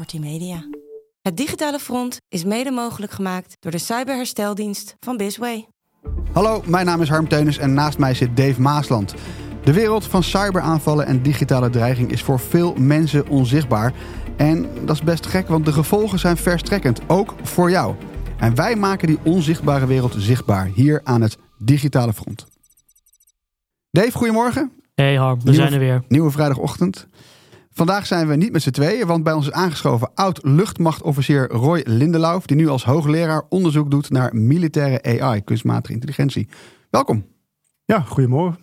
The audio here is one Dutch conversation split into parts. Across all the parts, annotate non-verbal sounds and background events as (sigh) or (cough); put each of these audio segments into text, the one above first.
Kortie Media. Het digitale front is mede mogelijk gemaakt door de cyberhersteldienst van Bisway. Hallo, mijn naam is Harm Teunis en naast mij zit Dave Maasland. De wereld van cyberaanvallen en digitale dreiging is voor veel mensen onzichtbaar. En dat is best gek, want de gevolgen zijn verstrekkend, ook voor jou. En wij maken die onzichtbare wereld zichtbaar hier aan het digitale front. Dave, goedemorgen. Hey Harm, we Nieuwe- zijn er weer. Nieuwe vrijdagochtend. Vandaag zijn we niet met z'n tweeën, want bij ons is aangeschoven oud-luchtmachtofficier Roy Lindelauf, die nu als hoogleraar onderzoek doet naar militaire AI, kunstmatige intelligentie. Welkom. Ja, goedemorgen.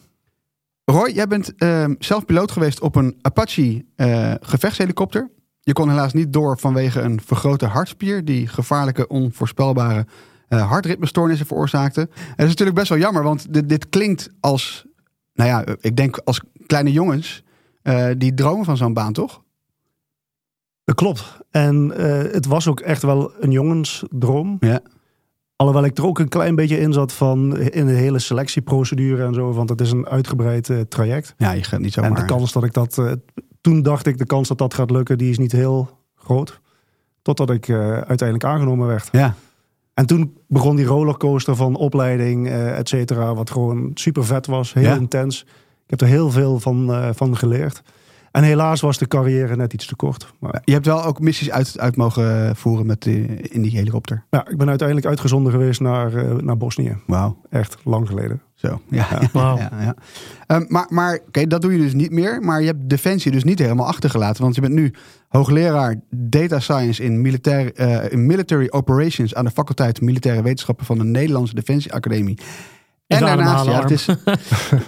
Roy, jij bent ehm, zelf piloot geweest op een Apache eh, gevechtshelikopter. Je kon helaas niet door vanwege een vergrote hartspier die gevaarlijke, onvoorspelbare eh hartritmestoornissen veroorzaakte. En dat is natuurlijk best wel jammer, want dit, dit klinkt als, nou ja, ik denk als kleine jongens eh, die dromen van zo'n baan, toch? Dat klopt. En eh, het was ook echt wel een jongensdroom. Ja. Alhoewel ik er ook een klein beetje in zat van in de hele selectieprocedure en zo. Want het is een uitgebreid eh, traject. Ja, je gaat niet zomaar. En de kans dat ik dat... eh, toen dacht ik, de kans dat dat gaat lukken, die is niet heel groot. Totdat ik eh, uiteindelijk aangenomen werd. Ja, En toen begon die rollercoaster van opleiding, eh et cetera. Wat gewoon super vet was. Heel Ja. intens. Ik heb er heel veel van, eh, van geleerd. En helaas was de carrière net iets te kort. Maar je hebt wel ook missies uit, uit mogen voeren met die, in die helikopter. ja, ik ben uiteindelijk uitgezonden geweest naar, eh, naar Bosnië. Wauw, Echt lang geleden. zo. Ja, (laughs) Ja. Wauw. ja, ja. Ehm, maar maar oké, dat doe je dus niet meer. Maar je hebt Defensie dus niet helemaal achtergelaten. Want je bent nu hoogleraar Data Science in, militair, eh, in Military Operations aan de faculteit Militaire Wetenschappen van de Nederlandse Defensie Academie. En daarnaast, ja, ademhalen, het is,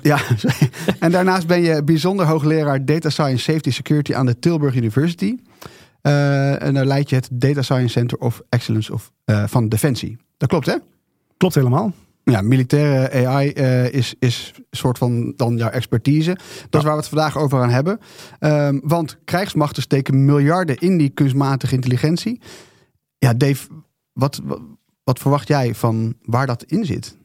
(laughs) ja, sorry. en daarnaast ben je bijzonder hoogleraar Data Science Safety Security aan de Tilburg University. Eh, en daar leid je het Data Science Center of Excellence of, eh, van Defensie. Dat klopt, hè? Klopt helemaal. Ja, militaire AI eh, is, is een soort van dan jouw expertise. Dat is waar we het vandaag over gaan hebben. Ehm, want krijgsmachten steken miljarden in die kunstmatige intelligentie. Ja, Dave, wat, wat, wat verwacht jij van waar dat in zit?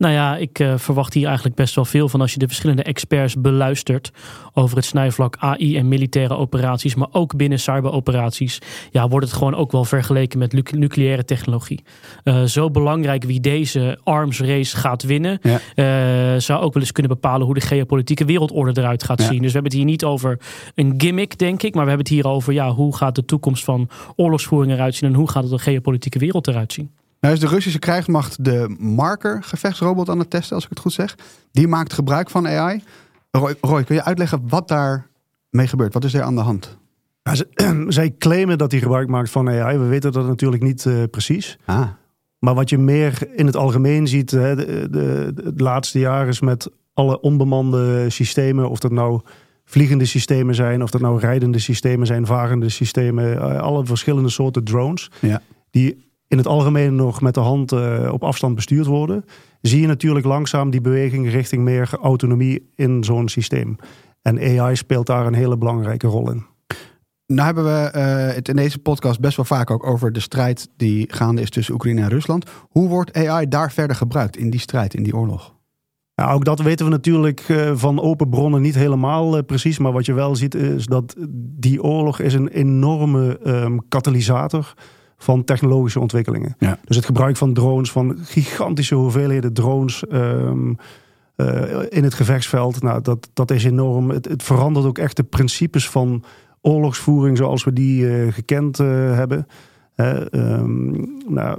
Nou ja, ik eh, verwacht hier eigenlijk best wel veel van als je de verschillende experts beluistert over het snijvlak AI en militaire operaties, maar ook binnen cyberoperaties. Ja, wordt het gewoon ook wel vergeleken met nu- nucleaire technologie. Eh, zo belangrijk wie deze arms race gaat winnen, Ja. eh, zou ook wel eens kunnen bepalen hoe de geopolitieke wereldorde eruit gaat Ja. zien. Dus we hebben het hier niet over een gimmick, denk ik, maar we hebben het hier over ja, hoe gaat de toekomst van oorlogsvoering eruit zien en hoe gaat de geopolitieke wereld eruit zien. Nou is de Russische krijgsmacht de Marker gevechtsrobot aan het testen, als ik het goed zeg. Die maakt gebruik van AI. Roy, Roy kun je uitleggen wat daar mee gebeurt? Wat is er aan de hand? Ja, ze- (clears throat) zij claimen dat hij gebruik maakt van AI. We weten dat natuurlijk niet eh, precies. Ah, Maar wat je meer in het algemeen ziet hè, de, de, de, de laatste jaren is met alle onbemande systemen, of dat nou vliegende systemen zijn, of dat nou rijdende systemen zijn, varende systemen, eh, alle verschillende soorten drones, Ja. die in het algemeen nog met de hand eh, op afstand bestuurd worden, zie je natuurlijk langzaam die beweging richting meer autonomie in zo'n systeem. En AI speelt daar een hele belangrijke rol in. Nou hebben we eh, het in deze podcast best wel vaak ook over de strijd die gaande is tussen Oekraïne en Rusland. Hoe wordt AI daar verder gebruikt in die strijd, in die oorlog? Ja, ook dat weten we natuurlijk eh, van open bronnen niet helemaal precies. Maar wat je wel ziet is dat die oorlog is een enorme ehm katalysator van technologische ontwikkelingen. Ja. Dus het gebruik van drones, van gigantische hoeveelheden drones ehm, eh, in het gevechtsveld. Nou, dat, dat is enorm. Het, het verandert ook echt de principes van oorlogsvoering zoals we die eh, gekend eh, hebben. Ehm, nou,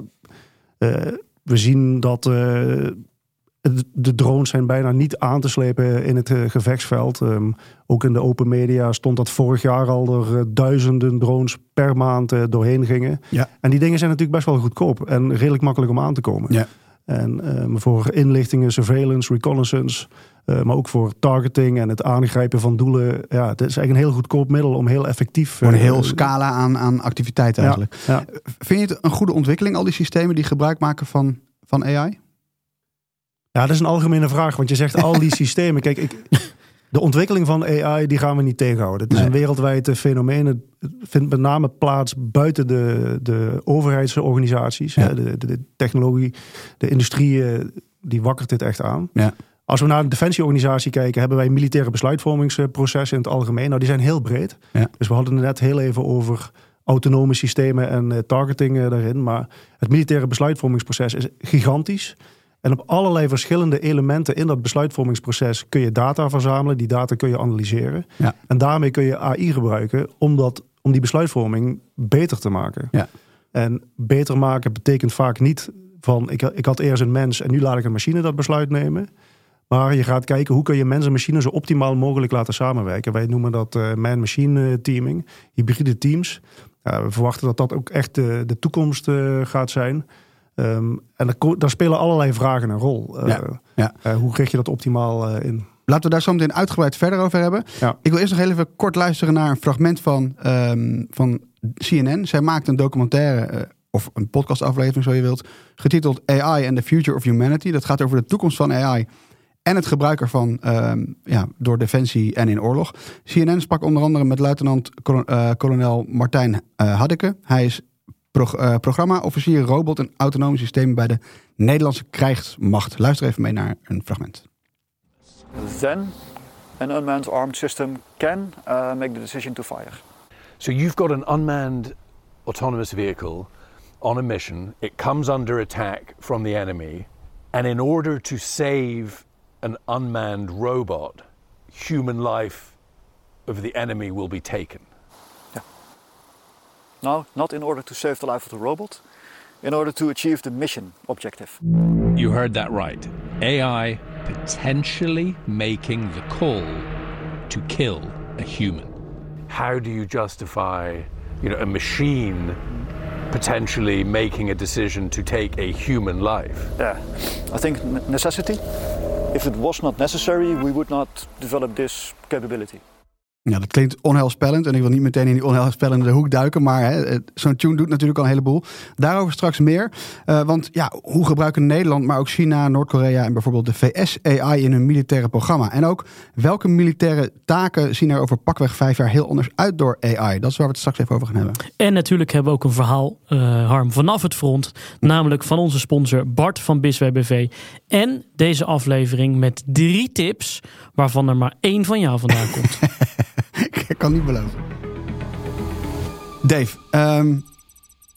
we zien dat de drones zijn bijna niet aan te slepen in het eh, gevechtsveld. Ehm, ook in de open media stond dat vorig jaar al er eh, duizenden drones per maand eh, doorheen gingen. Ja. En die dingen zijn natuurlijk best wel goedkoop en redelijk makkelijk om aan te komen. Ja. En ehm, voor inlichtingen, surveillance, reconnaissance, Uh, maar ook voor targeting en het aangrijpen van doelen. Ja, het is eigenlijk een heel goedkoop middel om heel effectief. Voor een heel scala aan, aan activiteiten eigenlijk. Ja, Vind je het een goede ontwikkeling, al die systemen die gebruik maken van, van AI? Ja, dat is een algemene vraag, want je zegt al die (laughs) systemen. Kijk, ik, de ontwikkeling van AI die gaan we niet tegenhouden. Het is een wereldwijd fenomeen. Het vindt met name plaats buiten de, de overheidsorganisaties. Ja. De, de, de, technologie, de industrie, die wakkert dit echt aan. Ja. Als we naar de defensieorganisatie kijken, hebben wij militaire besluitvormingsprocessen in het algemeen. Nou, die zijn heel breed. Ja. Dus we hadden het net heel even over autonome systemen en uh, targeting daarin. Maar het militaire besluitvormingsproces is gigantisch. En op allerlei verschillende elementen in dat besluitvormingsproces kun je data verzamelen. Die data kun je analyseren. Ja. En daarmee kun je AI gebruiken om, dat, om die besluitvorming beter te maken. Ja. En beter maken betekent vaak niet van ik, ik had eerst een mens en nu laat ik een machine dat besluit nemen. Maar je gaat kijken hoe kun je mensen en machine zo optimaal mogelijk laten samenwerken. Wij noemen dat uh, man-machine teaming, hybride teams. Uh, we verwachten dat dat ook echt de, de toekomst uh, gaat zijn. Um, en daar, spelen allerlei vragen een rol. Ja, ja. hoe richt je dat optimaal in? Laten we daar zo meteen uitgebreid verder over hebben. Ja. Ik wil eerst nog even kort luisteren naar een fragment van, um, van CNN. Zij maakt een documentaire of een podcastaflevering, zo je wilt, getiteld AI and the Future of Humanity. Dat gaat over de toekomst van AI en het gebruik ervan um, ja, door defensie en in oorlog. CNN sprak onder andere met luitenant-kolonel Martijn Haddeke. Hij is pro uh, programma-officier robot en autonome systemen bij de Nederlandse krijgsmacht. Luister even mee naar een fragment. Then an unmanned armed system can make the decision to fire. So you've got an unmanned autonomous vehicle on a mission. It comes under attack from the enemy. And in order to save an unmanned robot, human life of the enemy will be taken. Yeah. No, not in order to save the life of the robot, in order to achieve the mission objective. You heard that right. AI potentially making the call to kill a human. How do you justify, you know, a machine potentially making a decision to take a human life? Yeah, I think necessity. If it was not necessary, we would not develop this capability. Ja, dat klinkt onheilspellend en ik wil niet meteen in die onheilspellende hoek duiken, maar zo'n tune doet natuurlijk al een heleboel. Daarover straks meer. Uh, want ja, hoe gebruiken Nederland, maar ook China, Noord-Korea en bijvoorbeeld de VS AI in hun militaire programma? En ook welke militaire taken zien er over pakweg vijf jaar heel anders uit door AI? Dat is waar we het straks even over gaan hebben. En natuurlijk hebben we ook een verhaal, uh, Harm, vanaf het front, namelijk van onze sponsor Bart van Biswee BV. En deze aflevering met drie tips, waarvan er maar één van jou vandaan komt. (laughs) Ik kan niet beloven. Dave, um,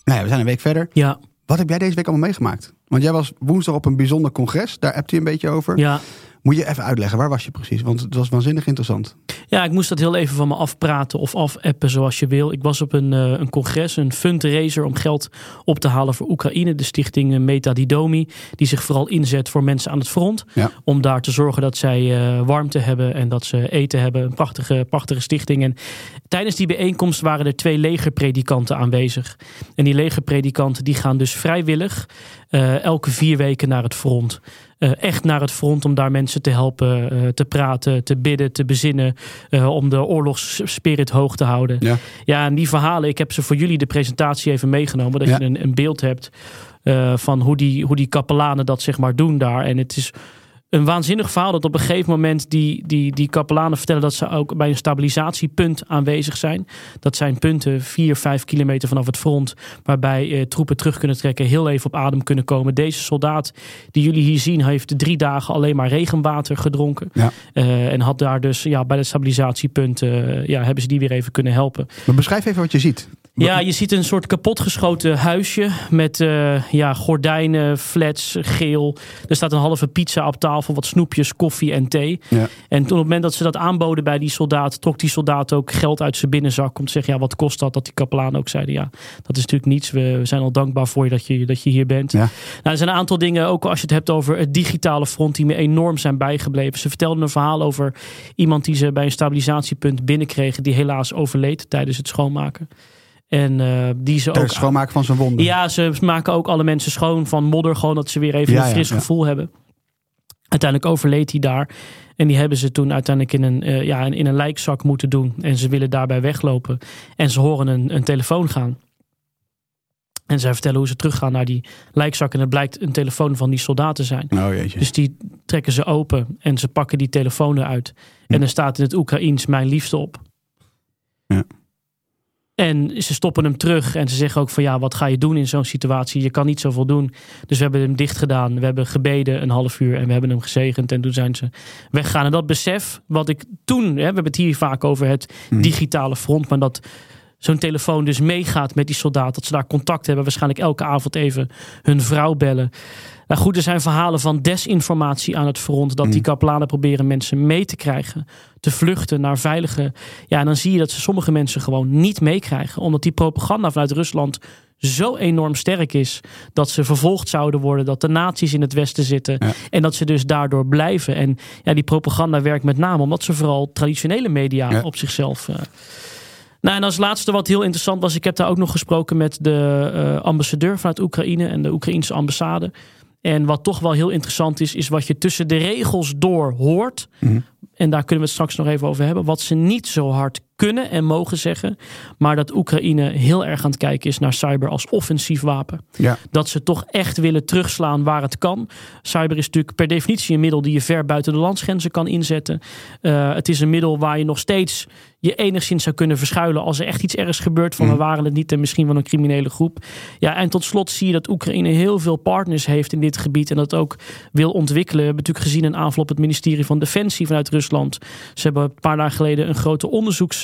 nou ja, we zijn een week verder. Ja. Wat heb jij deze week allemaal meegemaakt? Want jij was woensdag op een bijzonder congres. Daar hebt u een beetje over. Ja. Moet je even uitleggen, waar was je precies? Want het was waanzinnig interessant. Ja, ik moest dat heel even van me afpraten of afappen zoals je wil. Ik was op een, uh, een congres, een fundraiser om geld op te halen voor Oekraïne. De stichting Metadidomi, die zich vooral inzet voor mensen aan het front. Ja. Om daar te zorgen dat zij uh, warmte hebben en dat ze eten hebben. Een prachtige, prachtige stichting. En tijdens die bijeenkomst waren er twee legerpredikanten aanwezig. En die legerpredikanten die gaan dus vrijwillig uh, elke vier weken naar het front. Uh, echt naar het front om daar mensen te helpen, uh, te praten, te bidden, te bezinnen. Uh, om de oorlogsspirit hoog te houden. Ja. ja, en die verhalen, ik heb ze voor jullie de presentatie even meegenomen. Dat Ja. je een, een beeld hebt van hoe die, hoe die kapelanen dat zeg maar doen daar. En het is een waanzinnig verhaal dat op een gegeven moment die, die, die kapelanen vertellen dat ze ook bij een stabilisatiepunt aanwezig zijn. Dat zijn punten 4, 5 kilometer vanaf het front, waarbij eh, troepen terug kunnen trekken, heel even op adem kunnen komen. Deze soldaat die jullie hier zien, heeft drie dagen alleen maar regenwater gedronken. Ja. Uh, en had daar dus ja, bij het stabilisatiepunt, uh, ja, hebben ze die weer even kunnen helpen. Maar beschrijf even wat je ziet. Ja, je ziet een soort kapotgeschoten huisje met uh, ja, gordijnen, flats, geel. Er staat een halve pizza op tafel, wat snoepjes, koffie en thee. Ja. En toen op het moment dat ze dat aanboden bij die soldaat, trok die soldaat ook geld uit zijn binnenzak om te zeggen, ja, wat kost dat? Dat die kapelaan ook zeiden, ja, dat is natuurlijk niets. We, zijn al dankbaar voor je dat je, dat je hier bent. Ja. Nou, er zijn een aantal dingen, ook als je het hebt over het digitale front, die me enorm zijn bijgebleven. Ze vertelden een verhaal over iemand die ze bij een stabilisatiepunt binnenkregen, die helaas overleed tijdens het schoonmaken. En uh, die ze Ter ook. schoonmaken van zijn wonden. Ja, ze maken ook alle mensen schoon van modder. Gewoon dat ze weer even Ja, een fris ja, ja. gevoel hebben. Uiteindelijk overleed hij daar. En die hebben ze toen uiteindelijk in een, eh, ja, in een lijkzak moeten doen. En ze willen daarbij weglopen. En ze horen een, een telefoon gaan. En zij vertellen hoe ze teruggaan naar die lijkzak. En het blijkt een telefoon van die soldaten te zijn. Oh jeetje. Dus die trekken ze open en ze pakken die telefoon eruit. En er staat in het Oekraïens mijn liefste op. Ja. En ze stoppen hem terug en ze zeggen ook van ja, wat ga je doen in zo'n situatie? Je kan niet zoveel doen. Dus we hebben hem dicht gedaan. We hebben gebeden een half uur en we hebben hem gezegend. En toen zijn ze weggegaan. En dat besef wat ik toen, hè, we hebben het hier vaak over het Mhm. digitale front, maar dat zo'n telefoon dus meegaat met die soldaat. Dat ze daar contact hebben. Waarschijnlijk elke avond even hun vrouw bellen. Nou goed, er zijn verhalen van desinformatie aan het front. Dat die kaplanen proberen mensen mee te krijgen. Te vluchten naar veilige... Ja, en dan zie je dat ze sommige mensen gewoon niet meekrijgen. Omdat die propaganda vanuit Rusland zo enorm sterk is. Dat ze vervolgd zouden worden. Dat de nazi's in het westen zitten. Ja. En dat ze dus daardoor blijven. En ja, die propaganda werkt met name omdat ze vooral traditionele media Ja. op zichzelf... eh, nou, en als laatste wat heel interessant was, ik heb daar ook nog gesproken met de eh, ambassadeur vanuit Oekraïne en de Oekraïnse ambassade. En wat toch wel heel interessant is, is wat je tussen de regels door hoort. Mhm. En daar kunnen we het straks nog even over hebben. Wat ze niet zo hard kunnen en mogen zeggen. Maar dat Oekraïne heel erg aan het kijken is naar cyber als offensief wapen. Ja. Dat ze toch echt willen terugslaan waar het kan. Cyber is natuurlijk per definitie een middel die je ver buiten de landsgrenzen kan inzetten. Eh, het is een middel waar je nog steeds je enigszins zou kunnen verschuilen als er echt iets ergs gebeurt. Van we waren het niet en misschien van een criminele groep. Ja, en tot slot zie je dat Oekraïne heel veel partners heeft in dit gebied. En dat ook wil ontwikkelen. We hebben natuurlijk gezien een aanval op het ministerie van Defensie vanuit Rusland. Ze hebben een paar dagen geleden een grote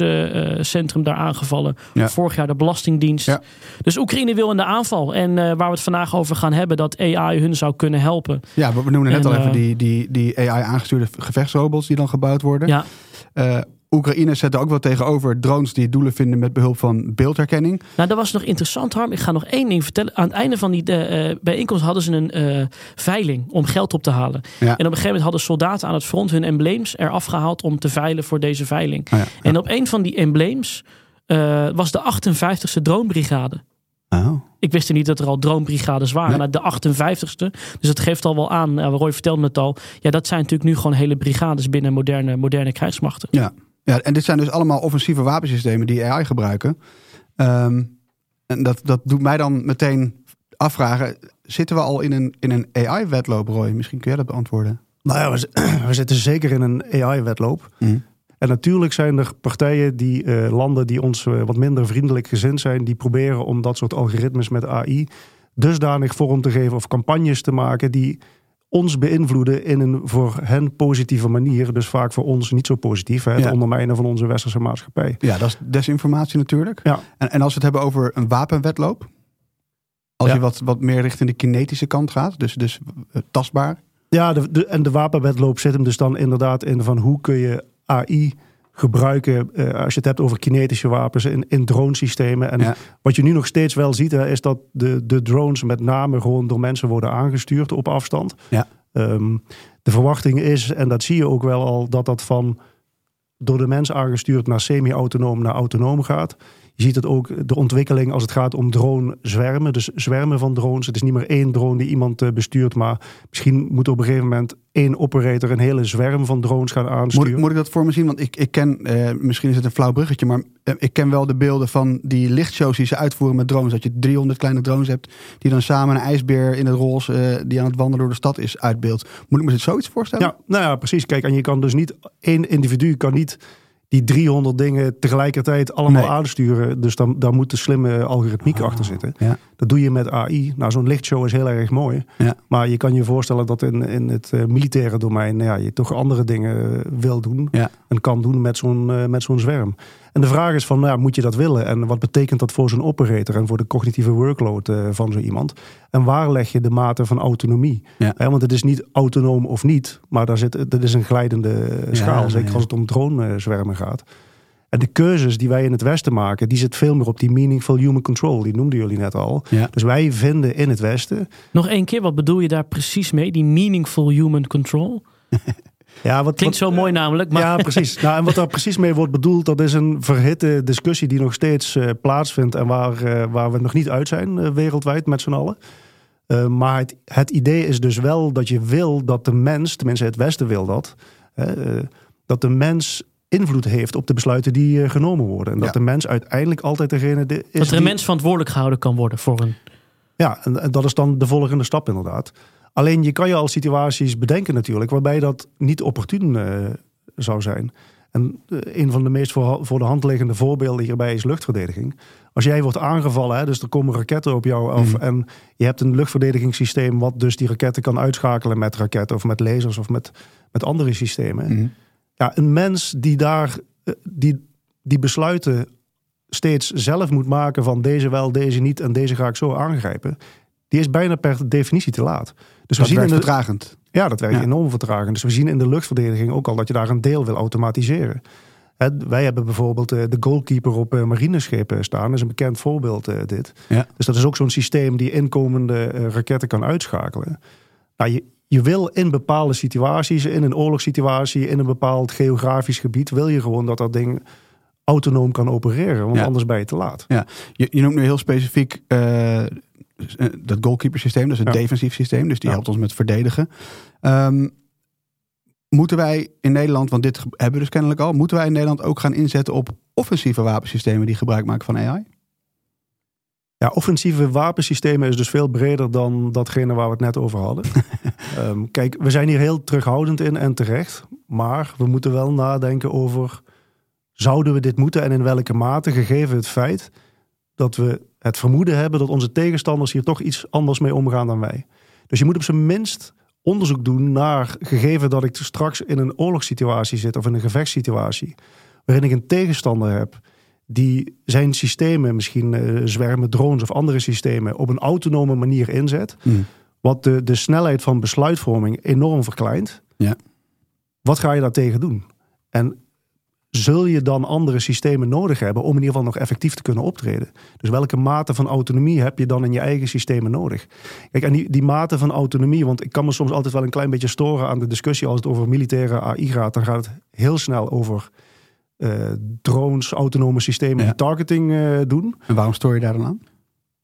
onderzoekscentrum daar aangevallen. Ja. Vorig jaar de Belastingdienst. Ja. Dus Oekraïne wil in de aanval. En eh, waar we het vandaag over gaan hebben, dat AI hun zou kunnen helpen. Ja, we noemden net En, al even eh, die, die, die AI-aangestuurde gevechtsrobots die dan gebouwd worden. Ja, Eh, Oekraïne zet er ook wel tegenover drones die doelen vinden met behulp van beeldherkenning. Nou, dat was nog interessant, Harm. Ik ga nog één ding vertellen. Aan het einde van die eh, bijeenkomst hadden ze een eh, veiling om geld op te halen. Ja. En op een gegeven moment hadden soldaten aan het front hun embleems eraf gehaald om te veilen voor deze veiling. Oh ja. En op een van die embleems eh, was de 58ste droombrigade. Oh. Ik wist er niet dat er al droombrigades waren. Nee. Nou, de 58ste. Dus dat geeft al wel aan. Uh, Roy vertelde het al. Ja, dat zijn natuurlijk nu gewoon hele brigades binnen moderne, moderne krijgsmachten. Ja. Ja, en dit zijn dus allemaal offensieve wapensystemen die AI gebruiken. Ehm, en dat, dat doet mij dan meteen afvragen: zitten we al in een, in een AI-wedloop, Roy? Misschien kun jij dat beantwoorden. Nou ja, we, (clears throat) zitten zeker in een AI-wedloop. Mhm. En natuurlijk zijn er partijen, die, eh, landen die ons eh, wat minder vriendelijk gezind zijn, die proberen om dat soort algoritmes met AI dusdanig vorm te geven of campagnes te maken die ons beïnvloeden in een voor hen positieve manier. Dus vaak voor ons niet zo positief. Hè, het Ja. ondermijnen van onze westerse maatschappij. Ja, dat is desinformatie natuurlijk. Ja. En, en als we het hebben over een wapenwedloop. Als Ja. je wat, wat meer richting de kinetische kant gaat, dus, dus eh, tastbaar. Ja, de, de- en de wapenwedloop zit hem dus dan inderdaad in van hoe kun je AI gebruiken eh, als je het hebt over kinetische wapens in, in dronesystemen. En Ja. wat je nu nog steeds wel ziet, hè, is dat de, de drones met name gewoon door mensen worden aangestuurd op afstand. Ja. Ehm, de verwachting is, en dat zie je ook wel al, dat dat van door de mens aangestuurd naar semi-autonoom naar autonoom gaat. Je ziet het ook, de ontwikkeling als het gaat om drone zwermen. Dus zwermen van drones. Het is niet meer één drone die iemand eh, bestuurt. Maar misschien moet op een gegeven moment één operator een hele zwerm van drones gaan aansturen. moet ik dat voor me zien? Want ik, ik ken, eh, misschien is het een flauw bruggetje, maar eh, ik ken wel de beelden van die lichtshows die ze uitvoeren met drones. Dat je 300 kleine drones hebt die dan samen een ijsbeer in het roze die aan het wandelen door de stad is uitbeeld. Moet ik me zoiets voorstellen? Ja, nou ja, precies. Kijk, en je kan dus niet, één individu kan niet die 300 dingen tegelijkertijd allemaal Nee. aansturen. Dus dan, daar moet de slimme algoritmiek achter zitten. Ja. Dat doe je met AI. Nou, zo'n lichtshow is heel erg mooi. Ja. Maar je kan je voorstellen dat in, in het eh, militaire domein nou ja, je toch andere dingen eh, wil doen. En kan doen met zo'n eh, met zo'n zwerm. En de vraag is van, nou, moet je dat willen? En wat betekent dat voor zo'n operator en voor de cognitieve workload eh, van zo iemand? En waar leg je de mate van autonomie? Ja. Want het is niet autonoom of niet, maar daar zit, dat is een glijdende schaal. Ja, zeker ja. als het om dronezwermen gaat. En de keuzes die wij in het Westen maken, die zit veel meer op die meaningful human control. Die noemden jullie net al. Ja. Dus wij vinden in het Westen. Nog één keer, wat bedoel je daar precies mee? Die meaningful human control? (laughs) Ja, wat, Klinkt wat- zo mooi namelijk. Maar Ja, precies. nou, en wat daar (laughs) precies mee wordt bedoeld, dat is een verhitte discussie die nog steeds eh, plaatsvindt en waar, eh, waar we nog niet uit zijn eh, wereldwijd met z'n allen. Maar het, het, idee is dus wel dat je wil dat de mens, tenminste het Westen wil dat, dat de mens invloed heeft op de besluiten die genomen worden. En dat de mens uiteindelijk altijd degene de, is. Dat er een die... mens verantwoordelijk gehouden kan worden voor een. Ja, en, en, dat is dan de volgende stap inderdaad. Alleen je kan je al situaties bedenken natuurlijk, waarbij dat niet opportun zou zijn. En een van de meest voor, de hand liggende voorbeelden hierbij is luchtverdedigung als jij wordt aangevallen, hè, dus er komen raketten op jou af. Mhm. En je hebt een luchtverdedigingssysteem wat dus die raketten kan uitschakelen met raketten of met lasers of met, met andere systemen. Mhm. Ja, een mens die daar eh, die, die besluiten steeds zelf moet maken van deze wel, deze niet en deze ga ik zo aangrijpen. Die is bijna per definitie te laat. Dus dat we zien in de, vertragend. Ja, dat werkt Ja. enorm vertragend. Dus we zien in de luchtverdediging ook al dat je daar een deel wil automatiseren. Hè, wij hebben bijvoorbeeld eh, de goalkeeper op eh, marineschepen staan. Dat is een bekend voorbeeld eh, dit. Ja. Dus dat is ook zo'n systeem die inkomende eh, raketten kan uitschakelen. Nou, je, je wil in bepaalde situaties, in een oorlogssituatie, in een bepaald geografisch gebied, wil je gewoon dat dat ding autonoom kan opereren. Want Ja. anders ben je te laat. Ja, je, je noemt nu heel specifiek eh, dat goalkeeper systeem, dat is een Ja. defensief systeem, dus die Ja. helpt ons met verdedigen. Ehm, moeten wij in Nederland, want dit hebben we dus kennelijk al, moeten wij in Nederland ook gaan inzetten op offensieve wapensystemen die gebruik maken van AI? Ja, offensieve wapensystemen is dus veel breder dan datgene waar we het net over hadden. (laughs) Ehm, kijk, we zijn hier heel terughoudend in en terecht. Maar we moeten wel nadenken over... zouden we dit moeten en in welke mate... gegeven het feit dat we het vermoeden hebben... dat onze tegenstanders hier toch iets anders mee omgaan dan wij. Dus je moet op zijn minst onderzoek doen naar... gegeven dat ik straks in een oorlogssituatie zit... of in een gevechtssituatie... waarin ik een tegenstander heb die zijn systemen, misschien eh, zwermen drones of andere systemen, op een autonome manier inzet. Mm. Wat de, de snelheid van besluitvorming enorm verkleint. Ja. Wat ga je daartegen doen? En zul je dan andere systemen nodig hebben om in ieder geval nog effectief te kunnen optreden? Dus welke mate van autonomie heb je dan in je eigen systemen nodig? Kijk, en die, die mate van autonomie, want ik kan me soms altijd wel een klein beetje storen aan de discussie als het over militaire AI gaat. Dan gaat het heel snel over eh, drones, autonome systemen Ja. die targeting eh, doen. En waarom stoor je daar dan aan?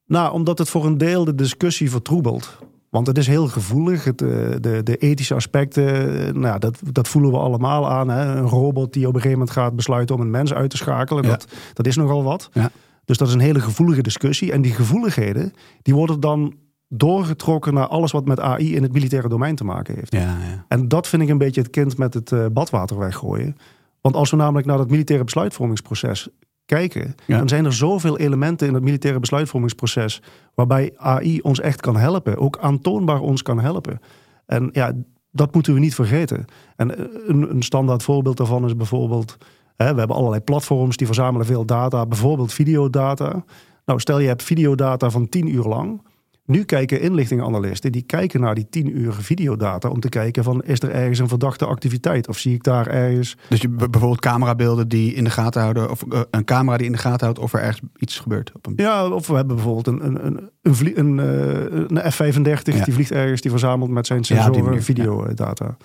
Nou, omdat het voor een deel de discussie vertroebelt. Want het is heel gevoelig. Het, eh, de, de ethische aspecten, eh, nou, dat, dat voelen we allemaal aan. Hè? Een robot die op een gegeven moment gaat besluiten om een mens uit te schakelen. Ja. Dat, dat is nogal wat. Ja. Dus dat is een hele gevoelige discussie. En die gevoeligheden, die worden dan doorgetrokken naar alles wat met AI in het militaire domein te maken heeft. Ja, ja. En dat vind ik een beetje het kind met het eh, badwater weggooien. Want als we namelijk naar dat militaire besluitvormingsproces kijken, Ja. dan zijn er zoveel elementen in het militaire besluitvormingsproces waarbij AI ons echt kan helpen, ook aantoonbaar ons kan helpen. En ja, dat moeten we niet vergeten. En eh, een, een standaard voorbeeld daarvan is bijvoorbeeld, hè, we hebben allerlei platforms die verzamelen veel data, bijvoorbeeld videodata. Nou, stel je hebt videodata van 10 uur lang. Nu kijken inlichtingenanalisten, die kijken naar die 10 uur videodata om te kijken van is er ergens een verdachte activiteit of zie ik daar ergens Dus je, bijvoorbeeld camerabeelden die in de gaten houden, of eh, een camera die in de gaten houdt of er ergens iets gebeurt. Op een... Ja, of we hebben bijvoorbeeld een, een, een, een, vlie- een, eh, een F-35, Ja. die vliegt ergens, die verzamelt met zijn Ja, sensoren manier, videodata.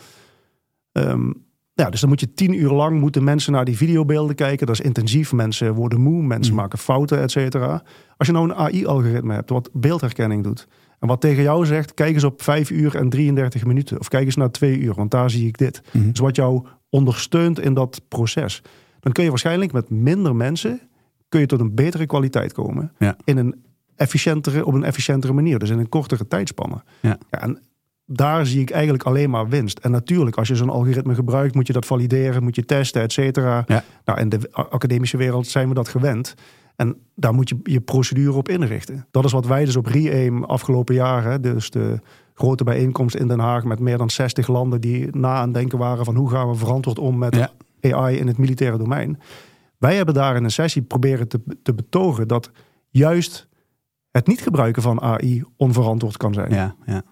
Ehm, ja, dus dan moet je tien uur lang moeten mensen naar die videobeelden kijken. Dat is intensief. Mensen worden moe, mensen Mm. maken fouten, et cetera. Als je nou een AI-algoritme hebt wat beeldherkenning doet. En wat tegen jou zegt, kijk eens op 5 uur en 33 minuten. Of kijk eens naar 2 uur, want daar zie ik dit. Mhm. Dus wat jou ondersteunt in dat proces. Dan kun je waarschijnlijk met minder mensen kun je tot een betere kwaliteit komen. Ja. In een efficiëntere, op een efficiëntere manier. Dus in een kortere tijdspanne. Ja. en daar zie ik eigenlijk alleen maar winst. En natuurlijk, als je zo'n algoritme gebruikt, moet je dat valideren, moet je testen, et cetera. Ja. Nou, in de academische wereld zijn we dat gewend. En daar moet je je procedure op inrichten. Dat is wat wij dus op ReAIM afgelopen jaar, hè, dus de grote bijeenkomst in Den Haag met meer dan 60 landen die na aan denken waren van hoe gaan we verantwoord om met Ja. AI in het militaire domein. Wij hebben daar in een sessie proberen te, te betogen dat juist het niet gebruiken van AI onverantwoord kan zijn. Ja, ja.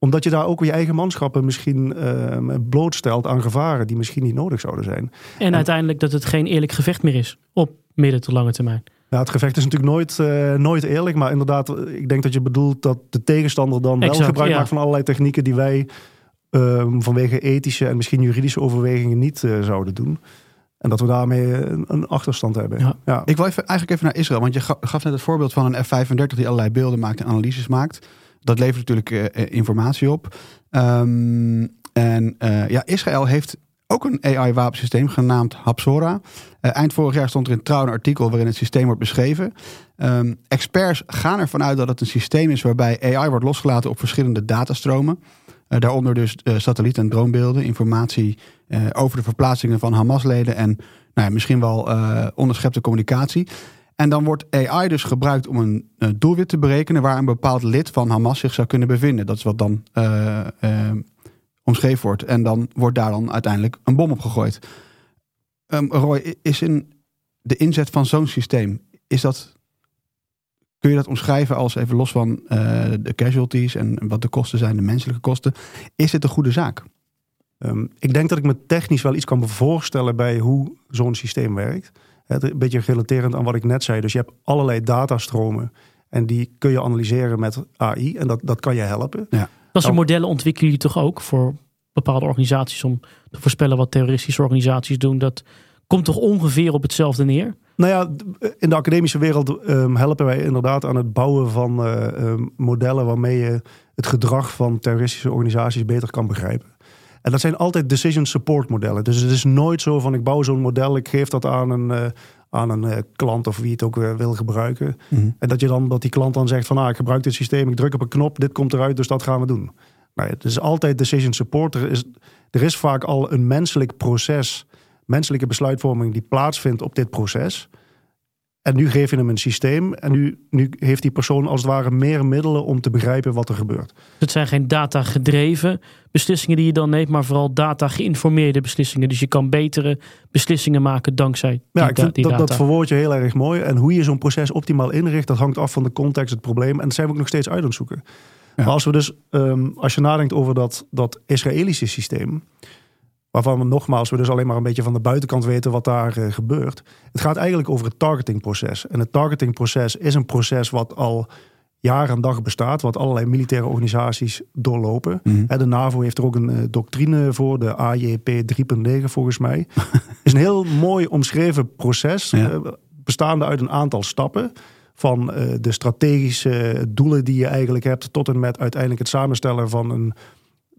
Omdat je daar ook je eigen manschappen misschien eh, blootstelt aan gevaren die misschien niet nodig zouden zijn. En uiteindelijk dat het geen eerlijk gevecht meer is op midden tot lange termijn. Ja, het gevecht is natuurlijk nooit, eh, nooit eerlijk. Maar inderdaad, ik denk dat je bedoelt dat de tegenstander dan wel gebruik ja. maakt van allerlei technieken die wij ehm, vanwege ethische en misschien juridische overwegingen niet eh, zouden doen. En dat we daarmee een, een achterstand hebben. Ja. Ja. Ik wil even, eigenlijk even naar Israël, want je ga- gaf net het voorbeeld van een F-35 die allerlei beelden maakt en analyses maakt. Dat levert natuurlijk eh, eh, informatie op. Ehm, en eh, ja, Israël heeft ook een AI-wapensysteem genaamd Hapsora. Eind vorig jaar stond er in Trouw een artikel waarin het systeem wordt beschreven. Ehm, experts gaan ervan uit dat het een systeem is waarbij AI wordt losgelaten op verschillende datastromen. Eh, daaronder dus satelliet- en dronebeelden, informatie over de verplaatsingen van Hamas-leden en nou ja, misschien wel onderschepte communicatie. En dan wordt AI dus gebruikt om een eh, doelwit te berekenen waar een bepaald lid van Hamas zich zou kunnen bevinden. Dat is wat dan eh, omschreven wordt. En dan wordt daar dan uiteindelijk een bom op gegooid. Ehm, Roy, is in de inzet van zo'n systeem, is dat, kun je dat omschrijven als even los van de casualties en wat de kosten zijn, de menselijke kosten, is dit een goede zaak? Ehm, ik denk dat ik me technisch wel iets kan voorstellen bij hoe zo'n systeem werkt. Een beetje relaterend aan wat ik net zei. Dus je hebt allerlei datastromen en die kun je analyseren met AI en dat, dat kan je helpen. Dat soort Nou- modellen ontwikkelen jullie toch ook voor bepaalde organisaties om te voorspellen wat terroristische organisaties doen. Dat komt toch ongeveer op hetzelfde neer? Nou ja, in de academische wereld ehm, helpen wij inderdaad aan het bouwen van eh, ehm, modellen waarmee je het gedrag van terroristische organisaties beter kan begrijpen. En dat zijn altijd decision support modellen. Dus het is nooit zo van ik bouw zo'n model, ik geef dat aan een, eh, aan een eh, klant of wie het ook eh, wil gebruiken. En dat je dan dat die klant dan zegt van ah, ik gebruik dit systeem, ik druk op een knop, dit komt eruit, dus dat gaan we doen. Nou ja, het is altijd decision support. Er is, er is vaak al een menselijk proces, menselijke besluitvorming die plaatsvindt op dit proces. En nu geef je hem een systeem en nu, nu heeft die persoon als het ware meer middelen om te begrijpen wat er gebeurt. Het zijn geen data-gedreven beslissingen die je dan neemt, maar vooral data-geïnformeerde beslissingen. Dus je kan betere beslissingen maken dankzij die, Ja, ik da- vind die dat, data. dat verwoord je heel erg mooi. En hoe je zo'n proces optimaal inricht, dat hangt af van de context, het probleem. En dat zijn we ook nog steeds uit aan het zoeken. Ja. Maar als we dus, ehm, als je nadenkt over dat, dat Israëlische systeem, waarvan we nogmaals, we dus alleen maar een beetje van de buitenkant weten wat daar eh, gebeurt. Het gaat eigenlijk over het targetingproces. En het targetingproces is een proces wat al jaar en dag bestaat, wat allerlei militaire organisaties doorlopen. Mhm. De NAVO heeft er ook een eh, doctrine voor, de AJP 3.9 volgens mij. (laughs) is een heel mooi omschreven proces, Ja. eh, bestaande uit een aantal stappen. Van de strategische doelen die je eigenlijk hebt, tot en met uiteindelijk het samenstellen van een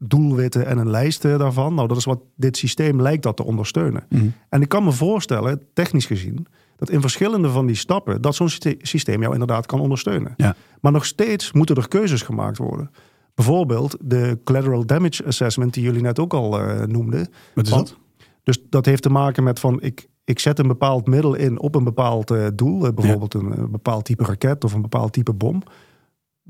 doelwitten en een lijst eh, daarvan. Nou, dat is wat dit systeem lijkt dat te ondersteunen. Mhm. En ik kan me voorstellen, technisch gezien, dat in verschillende van die stappen dat zo'n syste- systeem jou inderdaad kan ondersteunen. Ja. Maar nog steeds moeten er keuzes gemaakt worden. Bijvoorbeeld de collateral damage assessment die jullie net ook al eh, noemden. Wat is Want- dat? Dus dat heeft te maken met van ik, ik zet een bepaald middel in op een bepaald eh, doel. bijvoorbeeld een, bepaald type raket of een bepaald type bom.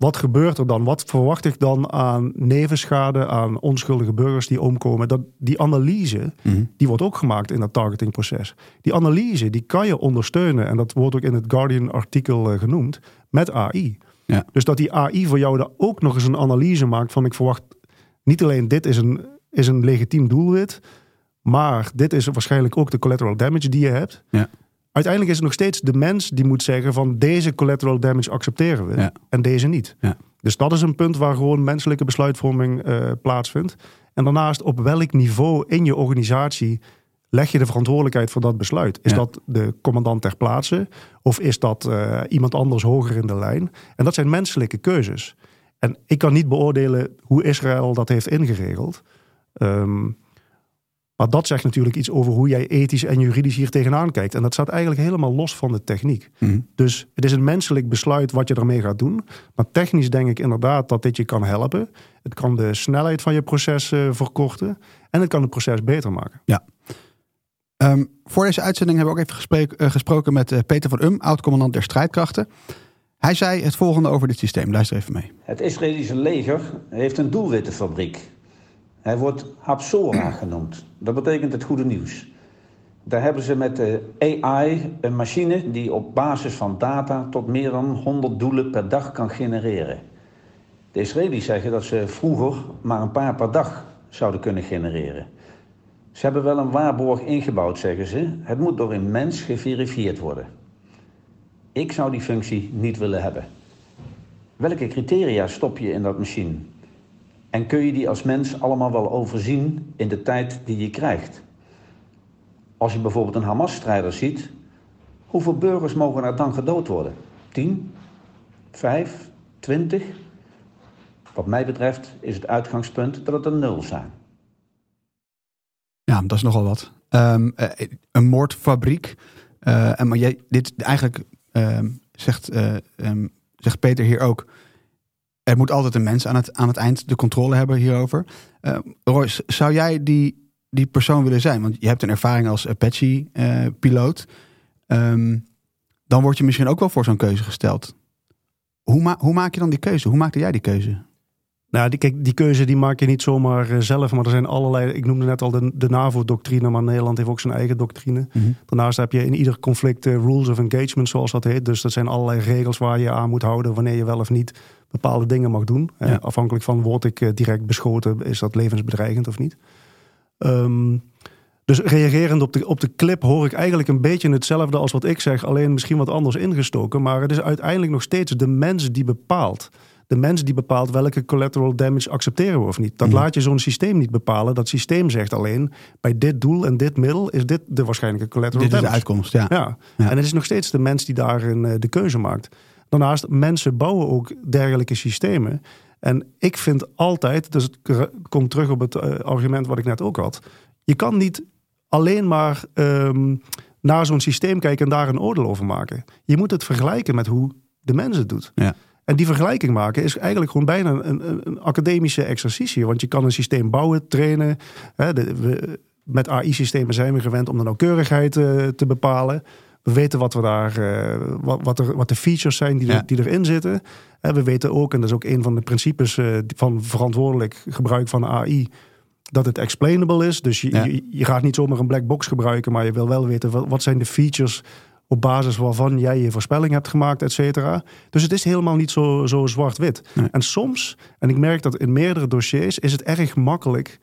Wat gebeurt er dan? Wat verwacht ik dan aan nevenschade, aan onschuldige burgers die omkomen? Dat, die analyse, Mhm. die wordt ook gemaakt in dat targetingproces. Die analyse, die kan je ondersteunen. En dat wordt ook in het Guardian-artikel eh, genoemd, met AI. Ja. Dus dat die AI voor jou daar ook nog eens een analyse maakt van... ik verwacht niet alleen dit is een, is een legitiem doelwit... maar dit is waarschijnlijk ook de collateral damage die je hebt. Ja. Uiteindelijk is het nog steeds de mens die moet zeggen van... deze collateral damage accepteren we Ja. en deze niet. Ja. Dus dat is een punt waar gewoon menselijke besluitvorming eh, plaatsvindt. En daarnaast op welk niveau in je organisatie leg je de verantwoordelijkheid voor dat besluit? Is Ja. dat de commandant ter plaatse? Of is dat eh, iemand anders hoger in de lijn? En dat zijn menselijke keuzes. En ik kan niet beoordelen hoe Israël dat heeft ingeregeld. Ehm, maar dat zegt natuurlijk iets over hoe jij ethisch en juridisch hier tegenaan kijkt. En dat staat eigenlijk helemaal los van de techniek. Mhm. Dus het is een menselijk besluit wat je ermee gaat doen. Maar technisch denk ik inderdaad dat dit je kan helpen. Het kan de snelheid van je proces eh, verkorten. En het kan het proces beter maken. Ehm, voor deze uitzending hebben we ook even gesprek- eh, gesproken met eh, Peter van Um, oud-commandant der strijdkrachten. Hij zei het volgende over dit systeem. Luister even mee. Het Israëlische leger heeft een doelwittenfabriek. Hij wordt Hapsora genoemd. Dat betekent het goede nieuws. Daar hebben ze met de AI een machine die op basis van data tot meer dan 100 doelen per dag kan genereren. De Israëli's zeggen dat ze vroeger maar een paar per dag zouden kunnen genereren. Ze hebben wel een waarborg ingebouwd, zeggen ze. Het moet door een mens geverifieerd worden. Ik zou die functie niet willen hebben. Welke criteria stop je in dat machine? En kun je die als mens allemaal wel overzien in de tijd die je krijgt? Als je bijvoorbeeld een Hamas-strijder ziet, hoeveel burgers mogen er dan gedood worden? 10? 5? 20? Wat mij betreft is het uitgangspunt dat het een nul zijn. Ja, dat is nogal wat. Um, een moordfabriek. Uh, en maar jij, dit eigenlijk ehm, zegt, uh, um, zegt Peter hier ook. Er moet altijd een mens aan het, aan het eind de controle hebben hierover. Roy, zou jij die, die persoon willen zijn? Want je hebt een ervaring als Apache-piloot. dan word je misschien ook wel voor zo'n keuze gesteld. Hoe, ma hoe maak je dan die keuze? Hoe maakte jij die keuze? Nou, die, kijk, die keuze die maak je niet zomaar eh, zelf. Maar er zijn allerlei. Ik noemde net al de, de NAVO-doctrine, maar Nederland heeft ook zijn eigen doctrine. Mhm. Daarnaast heb je in ieder conflict uh, rules of engagement, zoals dat heet. Dus dat zijn allerlei regels waar je aan moet houden wanneer je wel of niet bepaalde dingen mag doen. Eh, afhankelijk van word ik direct beschoten, is dat levensbedreigend of niet. Ehm, dus reagerend op de, op de clip hoor ik eigenlijk een beetje hetzelfde als wat ik zeg, alleen misschien wat anders ingestoken. Maar het is uiteindelijk nog steeds de mens die bepaalt de mens die bepaalt welke collateral damage accepteren we of niet. Dat mhm. laat je zo'n systeem niet bepalen. Dat systeem zegt alleen, bij dit doel en dit middel is dit de waarschijnlijke collateral dit damage. Dit is de uitkomst, ja. ja. En het is nog steeds de mens die daarin uh, de keuze maakt. Daarnaast, mensen bouwen ook dergelijke systemen. En ik vind altijd, dus het komt terug op het uh, argument wat ik net ook had. Je kan niet alleen maar um, naar zo'n systeem kijken en daar een oordeel over maken. Je moet het vergelijken met hoe de mens het doet. Ja. En die vergelijking maken is eigenlijk gewoon bijna een, een academische exercitie. Want je kan een systeem bouwen, trainen. Hè, we, met AI-systemen zijn we gewend om de nauwkeurigheid uh, te bepalen. We weten wat, we daar, uh, wat, wat, er, wat de features zijn die, er, die erin zitten. En we weten ook, en dat is ook een van de principes uh, van verantwoordelijk gebruik van AI, dat het explainable is. Dus je, je, je, gaat niet zomaar een black box gebruiken, maar je wil wel weten wat, wat zijn de features op basis waarvan jij je voorspelling hebt gemaakt, et cetera. Dus het is helemaal niet zo, zo zwart-wit. En soms, en ik merk dat in meerdere dossiers, is het erg makkelijk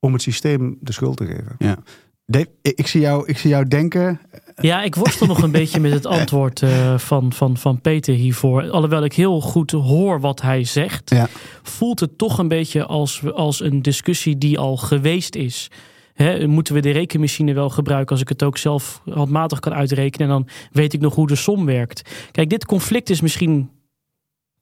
om het systeem de schuld te geven. Ja. Dave, ik, zie jou, ik zie jou denken. Ja, ik worstel nog een beetje met het (laughs) antwoord uh, van, van, van Peter hiervoor. Alhoewel ik heel goed hoor wat hij zegt, ja. voelt het toch een beetje als, als een discussie die al geweest is moeten we de rekenmachine wel gebruiken als ik het ook zelf handmatig kan uitrekenen? En dan weet ik nog hoe de som werkt. Kijk, dit conflict is misschien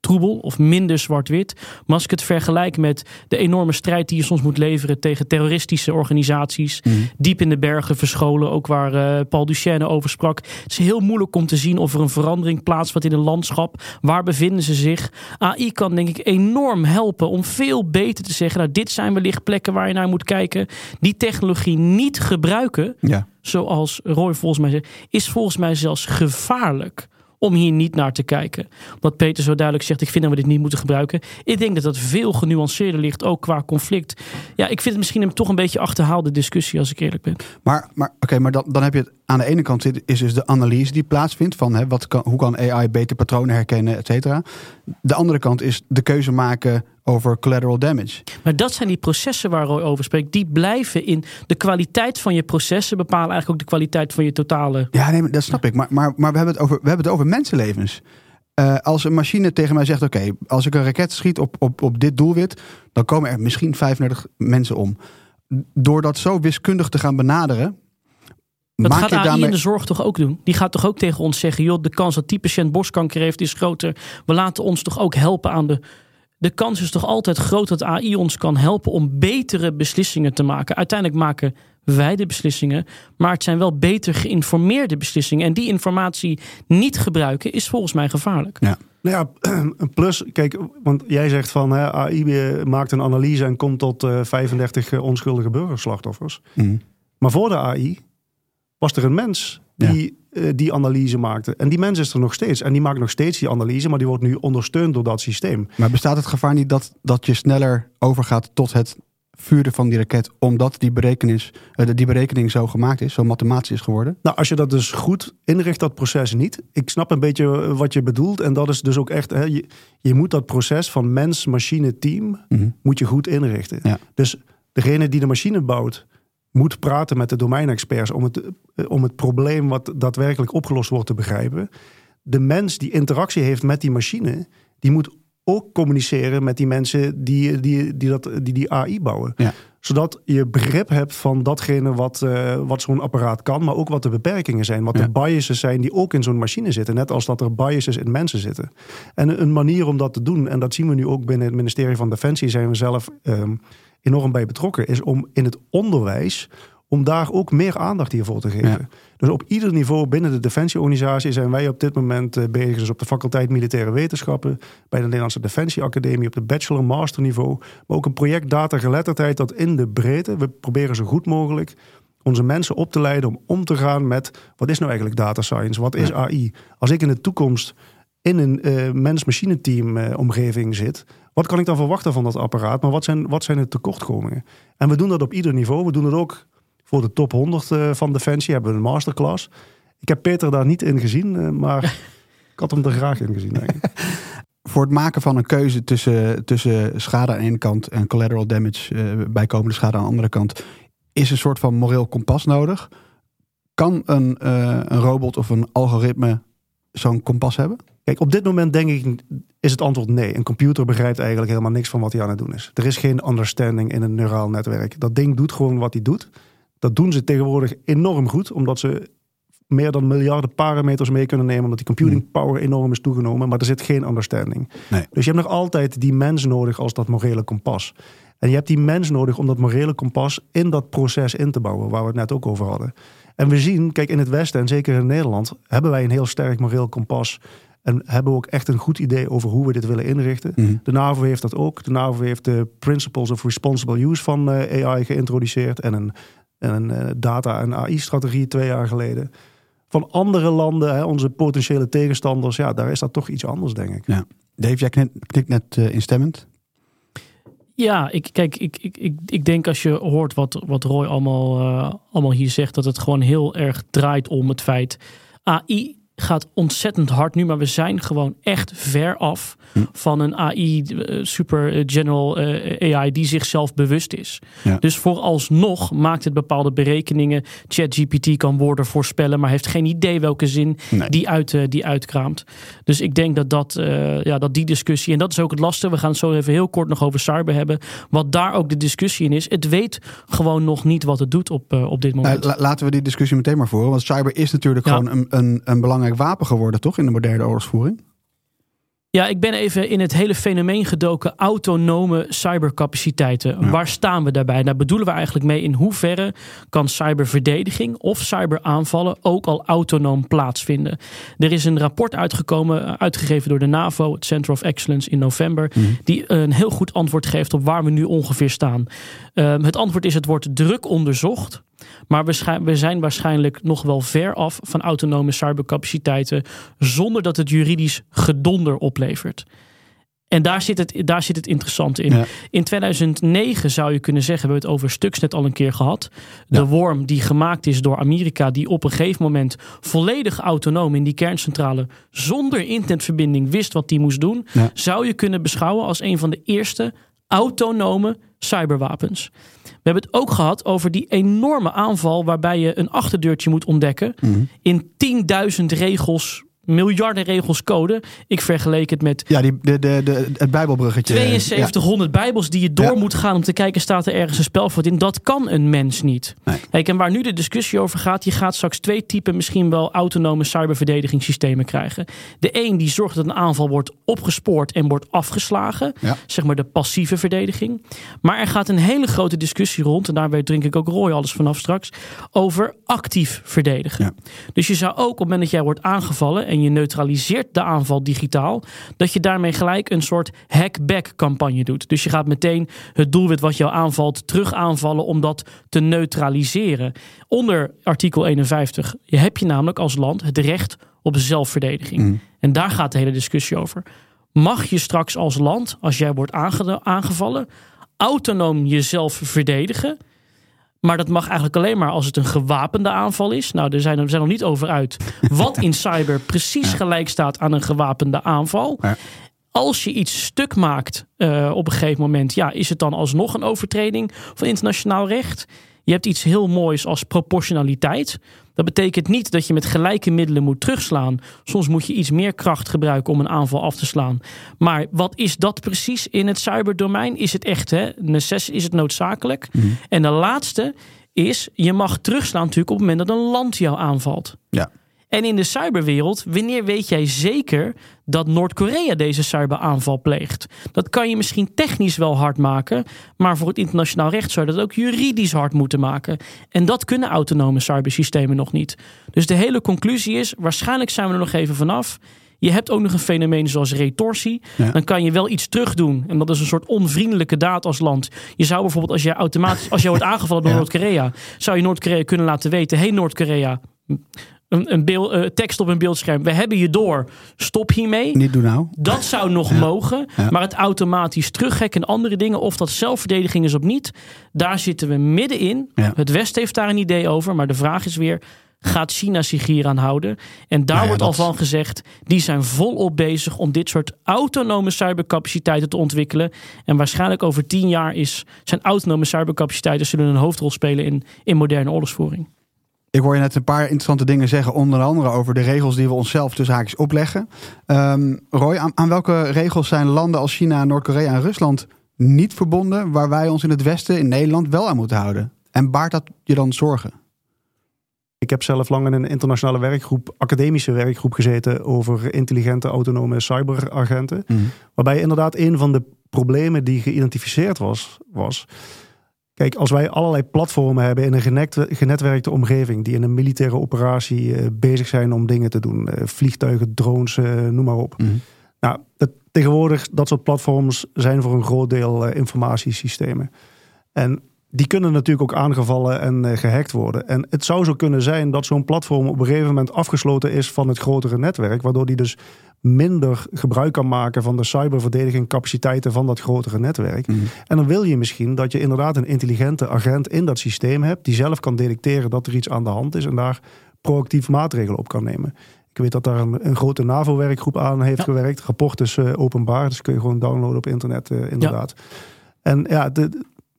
troebel of minder zwart-wit. Maar als ik het vergelijk met de enorme strijd die je soms moet leveren tegen terroristische organisaties, mhm. diep in de bergen verscholen, ook waar uh, Paul Duchesne over sprak. Het is heel moeilijk om te zien of er een verandering plaatsvindt in een landschap. Waar bevinden ze zich? AI kan denk ik enorm helpen om veel beter te zeggen, nou dit zijn wellicht plekken waar je naar moet kijken. Die technologie niet gebruiken, ja. zoals Roy volgens mij zegt, is volgens mij zelfs gevaarlijk om hier niet naar te kijken. Wat Peter zo duidelijk zegt, ik vind dat we dit niet moeten gebruiken. Ik denk dat dat veel genuanceerder ligt, ook qua conflict. Ja, ik vind het misschien een, toch een beetje achterhaalde discussie, als ik eerlijk ben. Maar, maar oké, maar dan, dan heb je het aan de ene kant zit, is dus de analyse die plaatsvindt van hè, wat kan, hoe kan AI beter patronen herkennen, et cetera. De andere kant is de keuze maken over collateral damage. Maar dat zijn die processen waar Roy over spreekt. Die blijven in de kwaliteit van je processen bepalen eigenlijk ook de kwaliteit van je totale. Ja, nee, dat snap ik. Maar, maar, maar we, hebben het over, we hebben het over mensenlevens. Uh, als een machine tegen mij zegt: Oké, als ik een raket schiet op, op, op dit doelwit, dan komen er misschien 35 mensen om. Door dat zo wiskundig te gaan benaderen, dat Maak gaat je AI daarmee... in de zorg toch ook doen? Die gaat toch ook tegen ons zeggen: joh, de kans dat die patiënt borstkanker heeft is groter. We laten ons toch ook helpen aan de. De kans is toch altijd groot dat AI ons kan helpen om betere beslissingen te maken. Uiteindelijk maken wij de beslissingen, maar het zijn wel beter geïnformeerde beslissingen. En die informatie niet gebruiken is volgens mij gevaarlijk. Ja. Nou ja, een (clears throat) plus, kijk, want jij zegt van hè, AI maakt een analyse en komt tot uh, 35 onschuldige burgerslachtoffers. Mm. Maar voor de AI was er een mens die ja. die analyse maakte. En die mens is er nog steeds. En die maakt nog steeds die analyse, maar die wordt nu ondersteund door dat systeem. Maar bestaat het gevaar niet dat, dat je sneller overgaat tot het vuren van die raket, omdat die, berekenis, die berekening zo gemaakt is, zo mathematisch is geworden? Nou, als je dat dus goed inricht, dat proces niet. Ik snap een beetje wat je bedoelt. En dat is dus ook echt, hè, je, je moet dat proces van mens, machine, team, Mhm. moet je goed inrichten. Ja. Dus degene die de machine bouwt, moet praten met de domeinexperts om het, eh, om het probleem wat daadwerkelijk opgelost wordt te begrijpen. De mens die interactie heeft met die machine, die moet ook communiceren met die mensen die die, die, dat, die, die AI bouwen. Ja. Zodat je begrip hebt van datgene wat, uh, wat zo'n apparaat kan, maar ook wat de beperkingen zijn. Wat de biases zijn die ook in zo'n machine zitten. Net als dat er biases in mensen zitten. En een manier om dat te doen, en dat zien we nu ook binnen het ministerie van Defensie, zijn we zelf um, enorm bij betrokken, is om in het onderwijs om daar ook meer aandacht hiervoor te geven. Dus op ieder niveau binnen de defensieorganisatie zijn wij op dit moment eh, bezig. Dus op de faculteit Militaire Wetenschappen, bij de Nederlandse Defensieacademie, op de bachelor-master niveau. Maar ook een project data geletterdheid dat in de breedte, we proberen zo goed mogelijk onze mensen op te leiden om om te gaan met wat is nou eigenlijk data science, wat is AI. Als ik in de toekomst in een uh, mens-machine team uh, omgeving zit, wat kan ik dan verwachten van dat apparaat? Maar wat zijn, wat zijn de tekortkomingen? En we doen dat op ieder niveau. We doen het ook voor de top 100 uh, van Defensie. Hebben we een masterclass. Ik heb Peter daar niet in gezien, maar (laughs) ik had hem er graag in gezien. Denk ik. (laughs) voor het maken van een keuze tussen, tussen schade aan de ene kant en collateral damage, bijkomende schade aan de andere kant, is een soort van moreel kompas nodig. Kan een, een robot of een algoritme zo'n kompas hebben? Kijk, op dit moment denk ik is het antwoord nee. Een computer begrijpt eigenlijk helemaal niks van wat hij aan het doen is. Er is geen understanding in een neuraal netwerk. Dat ding doet gewoon wat hij doet. Dat doen ze tegenwoordig enorm goed, omdat ze meer dan miljarden parameters mee kunnen nemen, omdat die computing hmm. power enorm is toegenomen, maar er zit geen understanding. Nee. Dus je hebt nog altijd die mens nodig als dat morele kompas. En je hebt die mens nodig om dat morele kompas in dat proces in te bouwen, waar we het net ook over hadden. En we zien, kijk, in het Westen en zeker in Nederland, hebben wij een heel sterk moreel kompas en hebben we ook echt een goed idee over hoe we dit willen inrichten. Mhm. De NAVO heeft dat ook. De NAVO heeft de Principles of Responsible Use van uh, AI geïntroduceerd. En een, en een uh, data- en AI-strategie twee jaar geleden. Van andere landen, hè, onze potentiële tegenstanders, ja, daar is dat toch iets anders, denk ik. Ja. Dave, jij knikt, net uh, instemmend. Ja, ik, kijk, ik, ik, ik, ik denk als je hoort wat, wat Roy allemaal, allemaal hier zegt, dat het gewoon heel erg draait om het feit. AI gaat ontzettend hard nu, maar we zijn gewoon echt ver af hm. van een AI, eh, super eh, general uh, AI, die zichzelf bewust is. Ja. Dus vooralsnog maakt het bepaalde berekeningen. ChatGPT kan woorden voorspellen, maar heeft geen idee welke zin nee. die, uit, die uitkraamt. Dus ik denk dat, dat, ja, dat die discussie, en dat is ook het lastige, we gaan het zo even heel kort nog over cyber hebben, wat daar ook de discussie in is. Het weet gewoon nog niet wat het doet op, op dit moment. Nou, laten we die discussie meteen maar voeren, want cyber is natuurlijk ja. gewoon een, een, een belangrijk wapen geworden, toch, in de moderne oorlogsvoering? Ja, ik ben even in het hele fenomeen gedoken. Autonome cybercapaciteiten. Ja. Waar staan we daarbij? Daar bedoelen we eigenlijk mee in hoeverre kan cyberverdediging of cyberaanvallen ook al autonoom plaatsvinden. Er is een rapport uitgekomen, uitgegeven door de NAVO, het Center of Excellence in november, Mhm. die een heel goed antwoord geeft op waar we nu ongeveer staan. Um, het antwoord is: het wordt druk onderzocht. Maar we, we zijn waarschijnlijk nog wel ver af van autonome cybercapaciteiten zonder dat het juridisch gedonder oplevert. En daar zit het, daar zit het interessante in. Ja. In 2009 zou je kunnen zeggen, we hebben het over Stuxnet al een keer gehad. De Ja. worm die gemaakt is door Amerika, die op een gegeven moment volledig autonoom in die kerncentrale zonder internetverbinding wist wat die moest doen, Ja. zou je kunnen beschouwen als een van de eerste autonome cyberwapens. We hebben het ook gehad over die enorme aanval waarbij je een achterdeurtje moet ontdekken Mhm. in 10.000 regels, miljarden regels code. Ik vergeleek het met Ja, die, de, de, de, het Bijbelbruggetje. 7200 bijbels die je door Ja. moet gaan om te kijken, staat er ergens een spelfout in. Dat kan een mens niet. Nee. Kijk, en waar nu de discussie over gaat, je gaat straks twee typen misschien wel autonome cyberverdedigingssystemen krijgen. De een die zorgt dat een aanval wordt opgespoord en wordt afgeslagen. Ja. Zeg maar de passieve verdediging. Maar er gaat een hele grote discussie rond, en daar drink ik ook Roy alles vanaf straks, over actief verdedigen. Dus je zou ook op het moment dat jij wordt aangevallen en je neutraliseert de aanval digitaal, dat je daarmee gelijk een soort hackback campagne doet. Dus je gaat meteen het doelwit wat jou aanvalt terug aanvallen om dat te neutraliseren. Onder artikel 51 heb je namelijk als land het recht op zelfverdediging. Mm. En daar gaat de hele discussie over. Mag je straks als land, als jij wordt aange- aangevallen, autonoom jezelf verdedigen? Maar dat mag eigenlijk alleen maar als het een gewapende aanval is. Nou, er zijn, we zijn nog niet over uit wat in (laughs) cyber precies gelijk staat aan een gewapende aanval. Ja. Als je iets stuk maakt eh, op een gegeven moment, ja, is het dan alsnog een overtreding van internationaal recht? Je hebt iets heel moois als proportionaliteit. Dat betekent niet dat je met gelijke middelen moet terugslaan. Soms moet je iets meer kracht gebruiken om een aanval af te slaan. Maar wat is dat precies in het cyberdomein? Is het echt, hè? Necess is het noodzakelijk? En de laatste is, je mag terugslaan natuurlijk op het moment dat een land jou aanvalt. Ja. En in de cyberwereld, wanneer weet jij zeker dat Noord-Korea deze cyberaanval pleegt? Dat kan je misschien technisch wel hard maken, maar voor het internationaal recht zou je dat ook juridisch hard moeten maken. En dat kunnen autonome cybersystemen nog niet. Dus de hele conclusie is, waarschijnlijk zijn we er nog even vanaf. Je hebt ook nog een fenomeen zoals retorsie. Ja. Dan kan je wel iets terugdoen. En dat is een soort onvriendelijke daad als land. Je zou bijvoorbeeld, als je automatisch, als je wordt (laughs) aangevallen door Ja. Noord-Korea, zou je Noord-Korea kunnen laten weten: hey Noord-Korea, een, een beeld, eh, tekst op een beeldscherm. We hebben je door. Stop hiermee. Niet doen nou. Dat zou nog mogen. Ja. Maar het automatisch teruggekken en andere dingen, of dat zelfverdediging is of niet, daar zitten we middenin. Ja. Het Westen heeft daar een idee over. Maar de vraag is weer. Gaat China zich hier aan houden? En daar Nou ja, wordt al van gezegd, die zijn volop bezig om dit soort autonome cybercapaciteiten te ontwikkelen. En waarschijnlijk over tien jaar is, zijn autonome cybercapaciteiten zullen een hoofdrol spelen in, in moderne oorlogsvoering. Ik hoor je net een paar interessante dingen zeggen, onder andere over de regels die we onszelf tussen haakjes opleggen. Ehm, Roy, aan, aan welke regels zijn landen als China, Noord-Korea en Rusland niet verbonden, waar wij ons in het Westen, in Nederland, wel aan moeten houden? En baart dat je dan zorgen? Ik heb zelf lang in een internationale werkgroep, academische werkgroep gezeten over intelligente autonome cyberagenten. Waarbij inderdaad een van de problemen die geïdentificeerd was, was. Kijk, als wij allerlei platformen hebben in een genet- genetwerkte omgeving, die in een militaire operatie eh, bezig zijn om dingen te doen, eh, vliegtuigen, drones, eh, noem maar op. Nou, dat, tegenwoordig, dat soort platforms zijn voor een groot deel informatiesystemen. En die kunnen natuurlijk ook aangevallen en eh, gehackt worden. En het zou zo kunnen zijn dat zo'n platform op een gegeven moment afgesloten is van het grotere netwerk, waardoor die dus minder gebruik kan maken van de cyberverdediging capaciteiten van dat grotere netwerk. En dan wil je misschien dat je inderdaad een intelligente agent in dat systeem hebt, die zelf kan detecteren dat er iets aan de hand is en daar proactief maatregelen op kan nemen. Ik weet dat daar een, een grote NAVO-werkgroep aan heeft Ja. gewerkt. Rapport is eh, openbaar, dus kun je gewoon downloaden op internet, eh, inderdaad. En ja, de,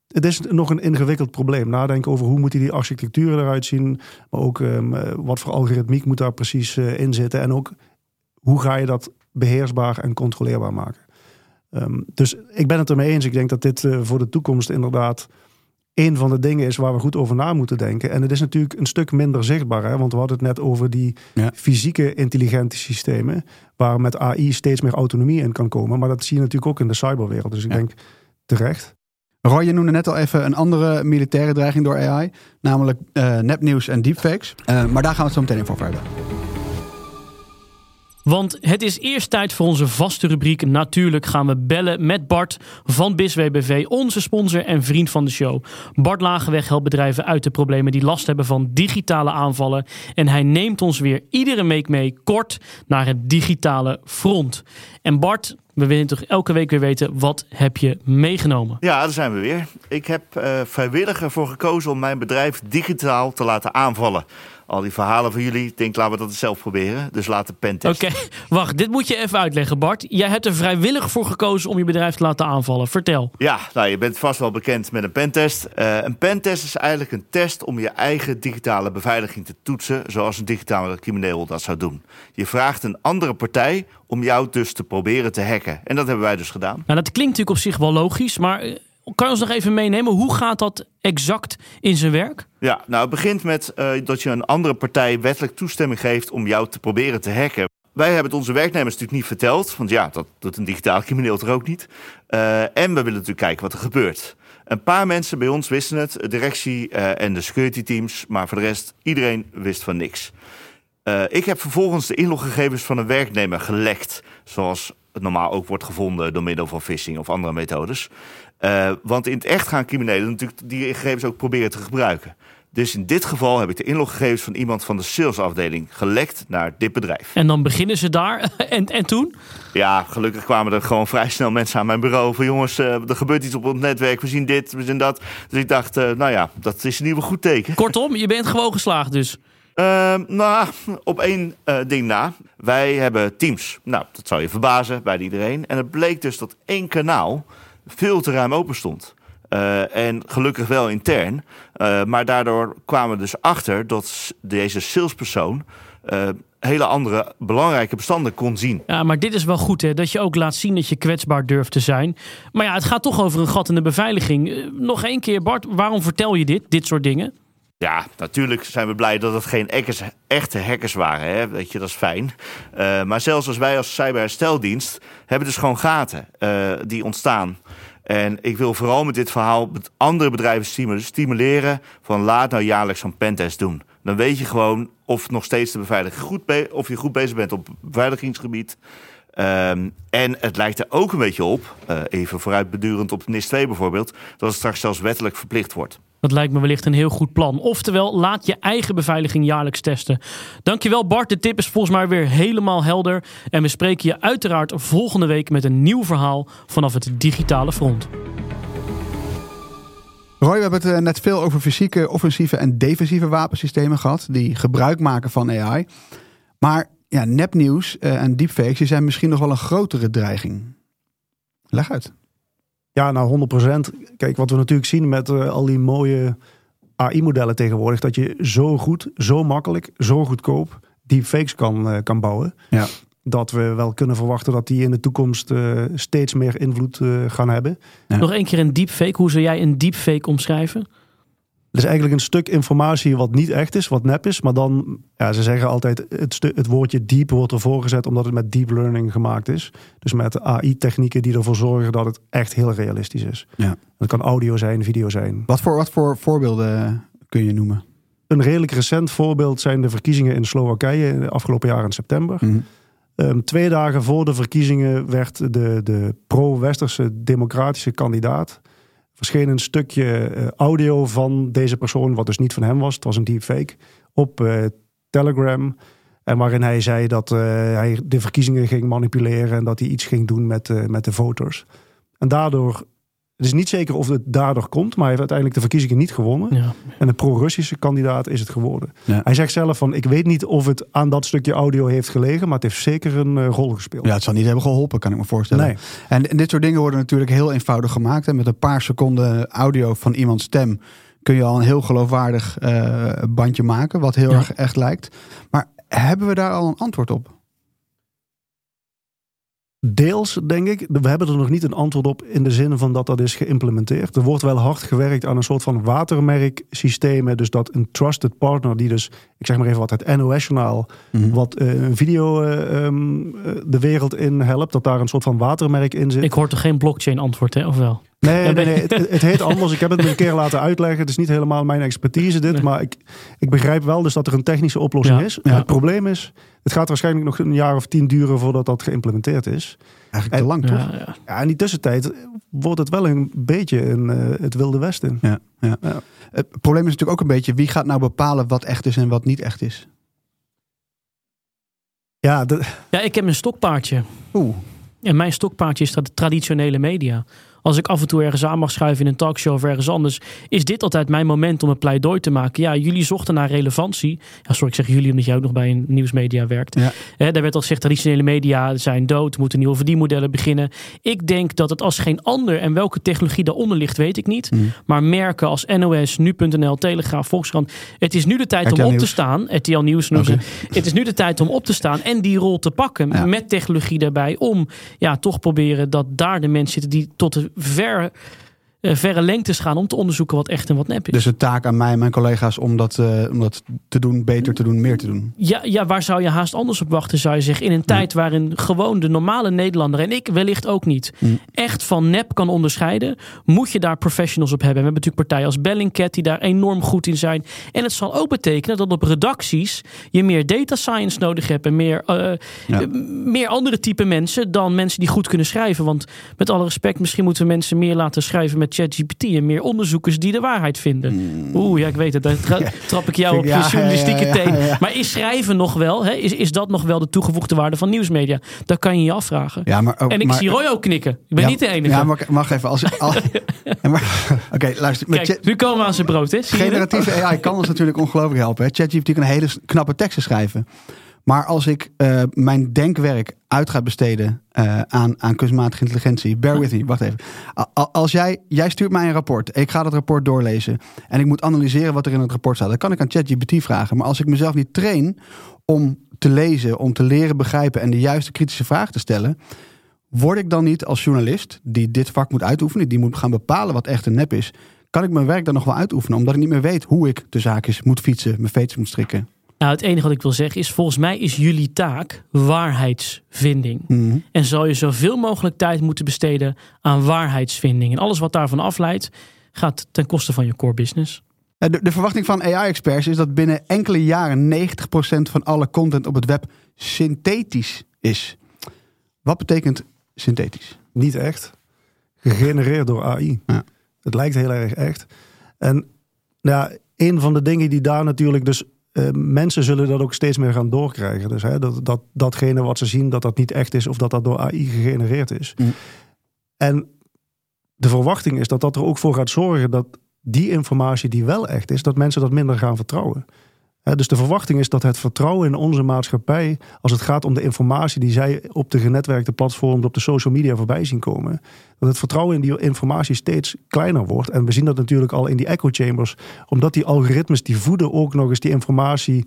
het is nog een ingewikkeld probleem. Nadenken over hoe moeten die architecturen eruit zien. Maar ook ehm, eh, wat voor algoritmiek moet daar precies eh, in zitten. En ook hoe ga je dat beheersbaar en controleerbaar maken. Ehm, dus ik ben het ermee eens. Ik denk dat dit eh, voor de toekomst inderdaad een van de dingen is waar we goed over na moeten denken. En het is natuurlijk een stuk minder zichtbaar. Hè? Want we hadden het net over die Ja. fysieke intelligente systemen. Waar met AI steeds meer autonomie in kan komen. Maar dat zie je natuurlijk ook in de cyberwereld. Dus ik Ja. denk terecht. Roy, je noemde net al even een andere militaire dreiging door AI, namelijk eh, nepnieuws en deepfakes. Eh, maar daar gaan we het zo meteen even over hebben. Want het is eerst tijd voor onze vaste rubriek. Natuurlijk gaan we bellen met Bart van BISWBV, onze sponsor en vriend van de show. Bart Lagenweg helpt bedrijven uit de problemen die last hebben van digitale aanvallen. En hij neemt ons weer iedere week mee kort naar het digitale front. En Bart, we willen toch elke week weer weten, wat heb je meegenomen? Ja, daar zijn we weer. Ik heb eh vrijwillig ervoor gekozen om mijn bedrijf digitaal te laten aanvallen. Al die verhalen van jullie, ik denk laten we dat zelf proberen. Dus laat de pentest. Oké, (laughs) wacht, dit moet je even uitleggen Bart. Jij hebt er vrijwillig voor gekozen om je bedrijf te laten aanvallen. Vertel. Ja, nou, je bent vast wel bekend met een pentest. Eh, een pentest is eigenlijk een test om je eigen digitale beveiliging te toetsen, zoals een digitale crimineel dat zou doen. Je vraagt een andere partij om jou dus te proberen te hacken. En dat hebben wij dus gedaan. Nou, dat klinkt natuurlijk op zich wel logisch, maar eh, kan je ons nog even meenemen? Hoe gaat dat exact in zijn werk? Ja, nou, het begint met eh, dat je een andere partij wettelijk toestemming geeft om jou te proberen te hacken. Wij hebben het onze werknemers natuurlijk niet verteld, want ja, dat doet een digitaal crimineel toch ook niet. Eh, en we willen natuurlijk kijken wat er gebeurt. Een paar mensen bij ons wisten het, de directie eh, en de security teams, maar voor de rest, iedereen wist van niks. Ik heb vervolgens de inloggegevens van een werknemer gelekt, zoals normaal ook wordt gevonden door middel van phishing of andere methodes. Eh, want in het echt gaan criminelen natuurlijk die gegevens ook proberen te gebruiken. Dus in dit geval heb ik de inloggegevens van iemand van de salesafdeling gelekt naar dit bedrijf. En dan beginnen ze daar. (laughs) En, en toen? Ja, gelukkig kwamen er gewoon vrij snel mensen aan mijn bureau van jongens, eh, er gebeurt iets op het netwerk, we zien dit, we zien dat. Dus ik dacht, eh, nou ja, dat is in ieder geval een goed teken. Kortom, je bent gewoon geslaagd dus. Ehm, nou, op één eh, ding na. Wij hebben Teams. Nou, dat zou je verbazen bij iedereen. En het bleek dus dat één kanaal veel te ruim open stond. Uh, en gelukkig wel intern. Uh, maar daardoor kwamen we dus achter dat deze salespersoon hele andere belangrijke bestanden kon zien. Ja, maar dit is wel goed hè, dat je ook laat zien dat je kwetsbaar durft te zijn. Maar ja, het gaat toch over een gat in de beveiliging. nog één keer Bart, waarom vertel je dit, dit soort dingen? Ja, natuurlijk zijn we blij dat het geen echte hackers waren. Hè? Weet je, dat is fijn. Uh, maar zelfs als wij als cyberhersteldienst hebben dus gewoon gaten uh, die ontstaan. En ik wil vooral met dit verhaal met andere bedrijven stimuleren van laat nou jaarlijks zo'n pentest doen. Dan weet je gewoon of nog steeds de beveiliging goed of je goed bezig bent op beveiligingsgebied. Um, en het lijkt er ook een beetje op, uh, even vooruitbedurend op NIS 2 bijvoorbeeld, dat het straks zelfs wettelijk verplicht wordt. Dat lijkt me wellicht een heel goed plan. Oftewel, laat je eigen beveiliging jaarlijks testen. Dankjewel Bart, de tip is volgens mij weer helemaal helder. En we spreken je uiteraard volgende week met een nieuw verhaal vanaf het digitale front. Roy, we hebben het eh, net veel over fysieke, offensieve en defensieve wapensystemen gehad. Die gebruik maken van AI. Maar ja, nepnieuws uh, en deepfakes die zijn misschien nog wel een grotere dreiging. Leg uit. Ja, nou 100%. Kijk, wat we natuurlijk zien met uh, al die mooie AI-modellen tegenwoordig, dat je zo goed, zo makkelijk, zo goedkoop deepfakes kan, uh, kan bouwen. Ja. Dat we wel kunnen verwachten dat die in de toekomst uh, steeds meer invloed gaan hebben. Ja. Nog één keer een deepfake. Hoe zou jij een deepfake omschrijven? Het is eigenlijk een stuk informatie wat niet echt is, wat nep is. Maar dan, ja, ze zeggen altijd, het, het woordje deep wordt ervoor gezet omdat het met deep learning gemaakt is. Dus met AI-technieken die ervoor zorgen dat het echt heel realistisch is. Ja. Dat kan audio zijn, video zijn. Wat voor, wat voor voorbeelden kun je noemen? Een redelijk recent voorbeeld zijn de verkiezingen in Slowakije afgelopen jaar in september. Mm -hmm. um, twee dagen voor de verkiezingen werd de, de pro-westerse democratische kandidaat verscheen een stukje uh, audio van deze persoon, wat dus niet van hem was. Het was een deepfake. Op uh, Telegram. En waarin hij zei dat uh, hij de verkiezingen ging manipuleren en dat hij iets ging doen met, met de voters. En daardoor het is niet zeker of het daardoor komt, maar hij heeft uiteindelijk de verkiezingen niet gewonnen. Ja. En de pro-Russische kandidaat is het geworden. Ja. Hij zegt zelf van, ik weet niet of het aan dat stukje audio heeft gelegen, maar het heeft zeker een uh, rol gespeeld. Ja, het zal niet hebben geholpen, kan ik me voorstellen. Nee. En, en dit soort dingen worden natuurlijk heel eenvoudig gemaakt. Hè. Met een paar seconden audio van iemands stem kun je al een heel geloofwaardig uh, bandje maken, wat heel Ja. erg echt lijkt. Maar hebben we daar al een antwoord op? Deels, denk ik. We hebben er nog niet een antwoord op in de zin van dat dat is geïmplementeerd. Er wordt wel hard gewerkt aan een soort van watermerksystemen. Dus dat een trusted partner, die dus, ik zeg maar even wat, het NOS-journaal, Mhm. wat uh, een video uh, um, uh, de wereld in helpt, dat daar een soort van watermerk in zit. Ik hoor toch geen blockchain antwoord, hè? Of wel? Nee, nee, nee het, het heet anders. Ik heb het me een keer laten uitleggen. Het is niet helemaal mijn expertise dit. Nee. Maar ik, ik begrijp wel dus dat er een technische oplossing Ja, is. ja. Het probleem is, het gaat waarschijnlijk nog een jaar of tien duren voordat dat geïmplementeerd is. Eigenlijk te lang, Ja, toch? ja. Ja, in die tussentijd wordt het wel een beetje een, eh, het wilde westen. Ja, ja. Ja. Het probleem is natuurlijk ook een beetje wie gaat nou bepalen wat echt is en wat niet echt is. Ja, de, ja, ik heb een stokpaardje. Oeh, En mijn stokpaardje is dat de traditionele media. Als ik af en toe ergens aan mag schuiven in een talkshow of ergens anders, is dit altijd mijn moment om een pleidooi te maken. Ja, jullie zochten naar relevantie. Ja, sorry, ik zeg jullie omdat jij ook nog bij een nieuwsmedia werkt. Ja. Daar werd al gezegd, traditionele media zijn dood, moeten nieuwe verdienmodellen beginnen. Ik denk dat het als geen ander, en welke technologie daaronder ligt, weet ik niet. Mhm. Maar merken als NOS, Nu.nl, Telegraaf, Volkskrant. Het is nu de tijd om op te staan. RTL Nieuws noemen. Het is nu de tijd om op te staan en die rol te pakken. Ja. Met technologie daarbij. Om ja, toch proberen dat daar de mensen zitten die tot de ver, verre lengtes gaan. Om te onderzoeken wat echt en wat nep is. dus de taak aan mij en mijn collega's om dat, eh, om dat te doen, beter te doen, meer te doen. Ja, ja, waar zou je haast anders op wachten, zou je zeggen? In een tijd waarin gewoon de normale Nederlander en ik wellicht ook niet Mm. echt van nep kan onderscheiden, moet je daar professionals op hebben. We hebben natuurlijk partijen als Bellingcat die daar enorm goed in zijn. En het zal ook betekenen dat op redacties je meer data science nodig hebt en meer, eh, Ja. eh, meer andere type mensen dan mensen die goed kunnen schrijven. Want met alle respect, misschien moeten we mensen meer laten schrijven met ChatGPT en meer onderzoekers die de waarheid vinden. Oeh, ja, ik weet het. Daar tra- trap ik jou op je. Ja, journalistieke ja, teen. ja. Maar is schrijven nog wel? Hè? Is, is dat nog wel de toegevoegde waarde van nieuwsmedia? Dat kan je je afvragen. Ja, maar, en ik maar- zie Roy ook knikken. Ik ben niet de enige. Ja, maar wacht even. Als, (laughs) (laughs) Oké, luister. Nu komen we aan zijn brood. Hè? Zie? Generatieve AI kan ons natuurlijk ongelooflijk helpen. ChatGPT kan hele knappe teksten schrijven. Maar als ik uh, mijn denkwerk uit ga besteden uh, aan, aan kunstmatige intelligentie. Bear with me, wacht even. Als jij, jij stuurt mij een rapport. Ik ga dat rapport doorlezen. En ik moet analyseren wat er in het rapport staat. Dan kan ik aan ChatGPT vragen. Maar als ik mezelf niet train om te lezen, om te leren begrijpen en de juiste kritische vraag te stellen. Word ik dan niet als journalist, die dit vak moet uitoefenen, die moet gaan bepalen wat echt een nep is, kan ik mijn werk dan nog wel uitoefenen, omdat ik niet meer weet hoe ik de zaakjes moet fietsen, mijn veters moet strikken? Nou, het enige wat ik wil zeggen is, volgens mij is jullie taak waarheidsvinding. Mhm. En zal je zoveel mogelijk tijd moeten besteden aan waarheidsvinding. En alles wat daarvan afleidt, gaat ten koste van je core business. De, de verwachting van AI-experts is dat binnen enkele jaren 90% van alle content op het web synthetisch is. Wat betekent synthetisch? Niet echt. Gegenereerd door AI. Ja. Het lijkt heel erg echt. En nou ja, een van de dingen die daar natuurlijk dus uh, mensen zullen dat ook steeds meer gaan doorkrijgen. Dus hè, dat, dat datgene wat ze zien, dat dat niet echt is of dat dat door AI gegenereerd is. Mm. En de verwachting is dat dat er ook voor gaat zorgen dat die informatie die wel echt is, dat mensen dat minder gaan vertrouwen dus de verwachting is dat het vertrouwen in onze maatschappij, als het gaat om de informatie die zij op de genetwerkte platforms, op de social media voorbij zien komen, dat het vertrouwen in die informatie steeds kleiner wordt. En we zien dat natuurlijk al in die echo chambers, omdat die algoritmes die voeden ook nog eens die informatie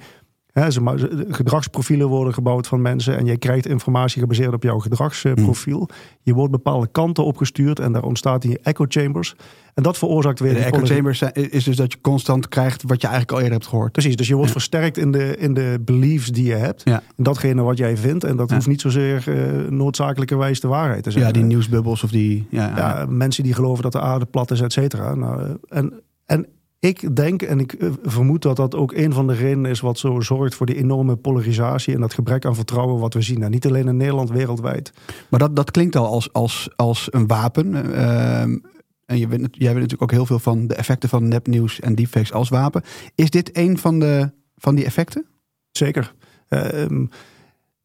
gedragsprofielen worden gebouwd van mensen en jij krijgt informatie gebaseerd op jouw gedragsprofiel. Mm. Je wordt bepaalde kanten opgestuurd en daar ontstaat die echo chambers. En dat veroorzaakt weer. De echo chambers is dus dat je constant krijgt wat je eigenlijk al eerder hebt gehoord. Precies, dus je wordt versterkt in de, in de beliefs die je hebt. Ja. En datgene wat jij vindt. En dat hoeft niet zozeer uh, noodzakelijkerwijs de waarheid te zijn. Ja, die nieuwsbubbels of die. Ja, mensen die geloven dat de aarde plat is, et cetera. Nou, eh, en, en ik denk en ik eh, vermoed dat dat ook een van de redenen is wat zo zorgt voor die enorme polarisatie en dat gebrek aan vertrouwen wat we zien. Nou, niet alleen in Nederland, wereldwijd. Maar dat, dat klinkt al als, als, als een wapen. Uh, en je weet, jij weet natuurlijk ook heel veel van de effecten van nepnieuws en deepfakes als wapen. Is dit een van, de, van die effecten? Zeker. Uh,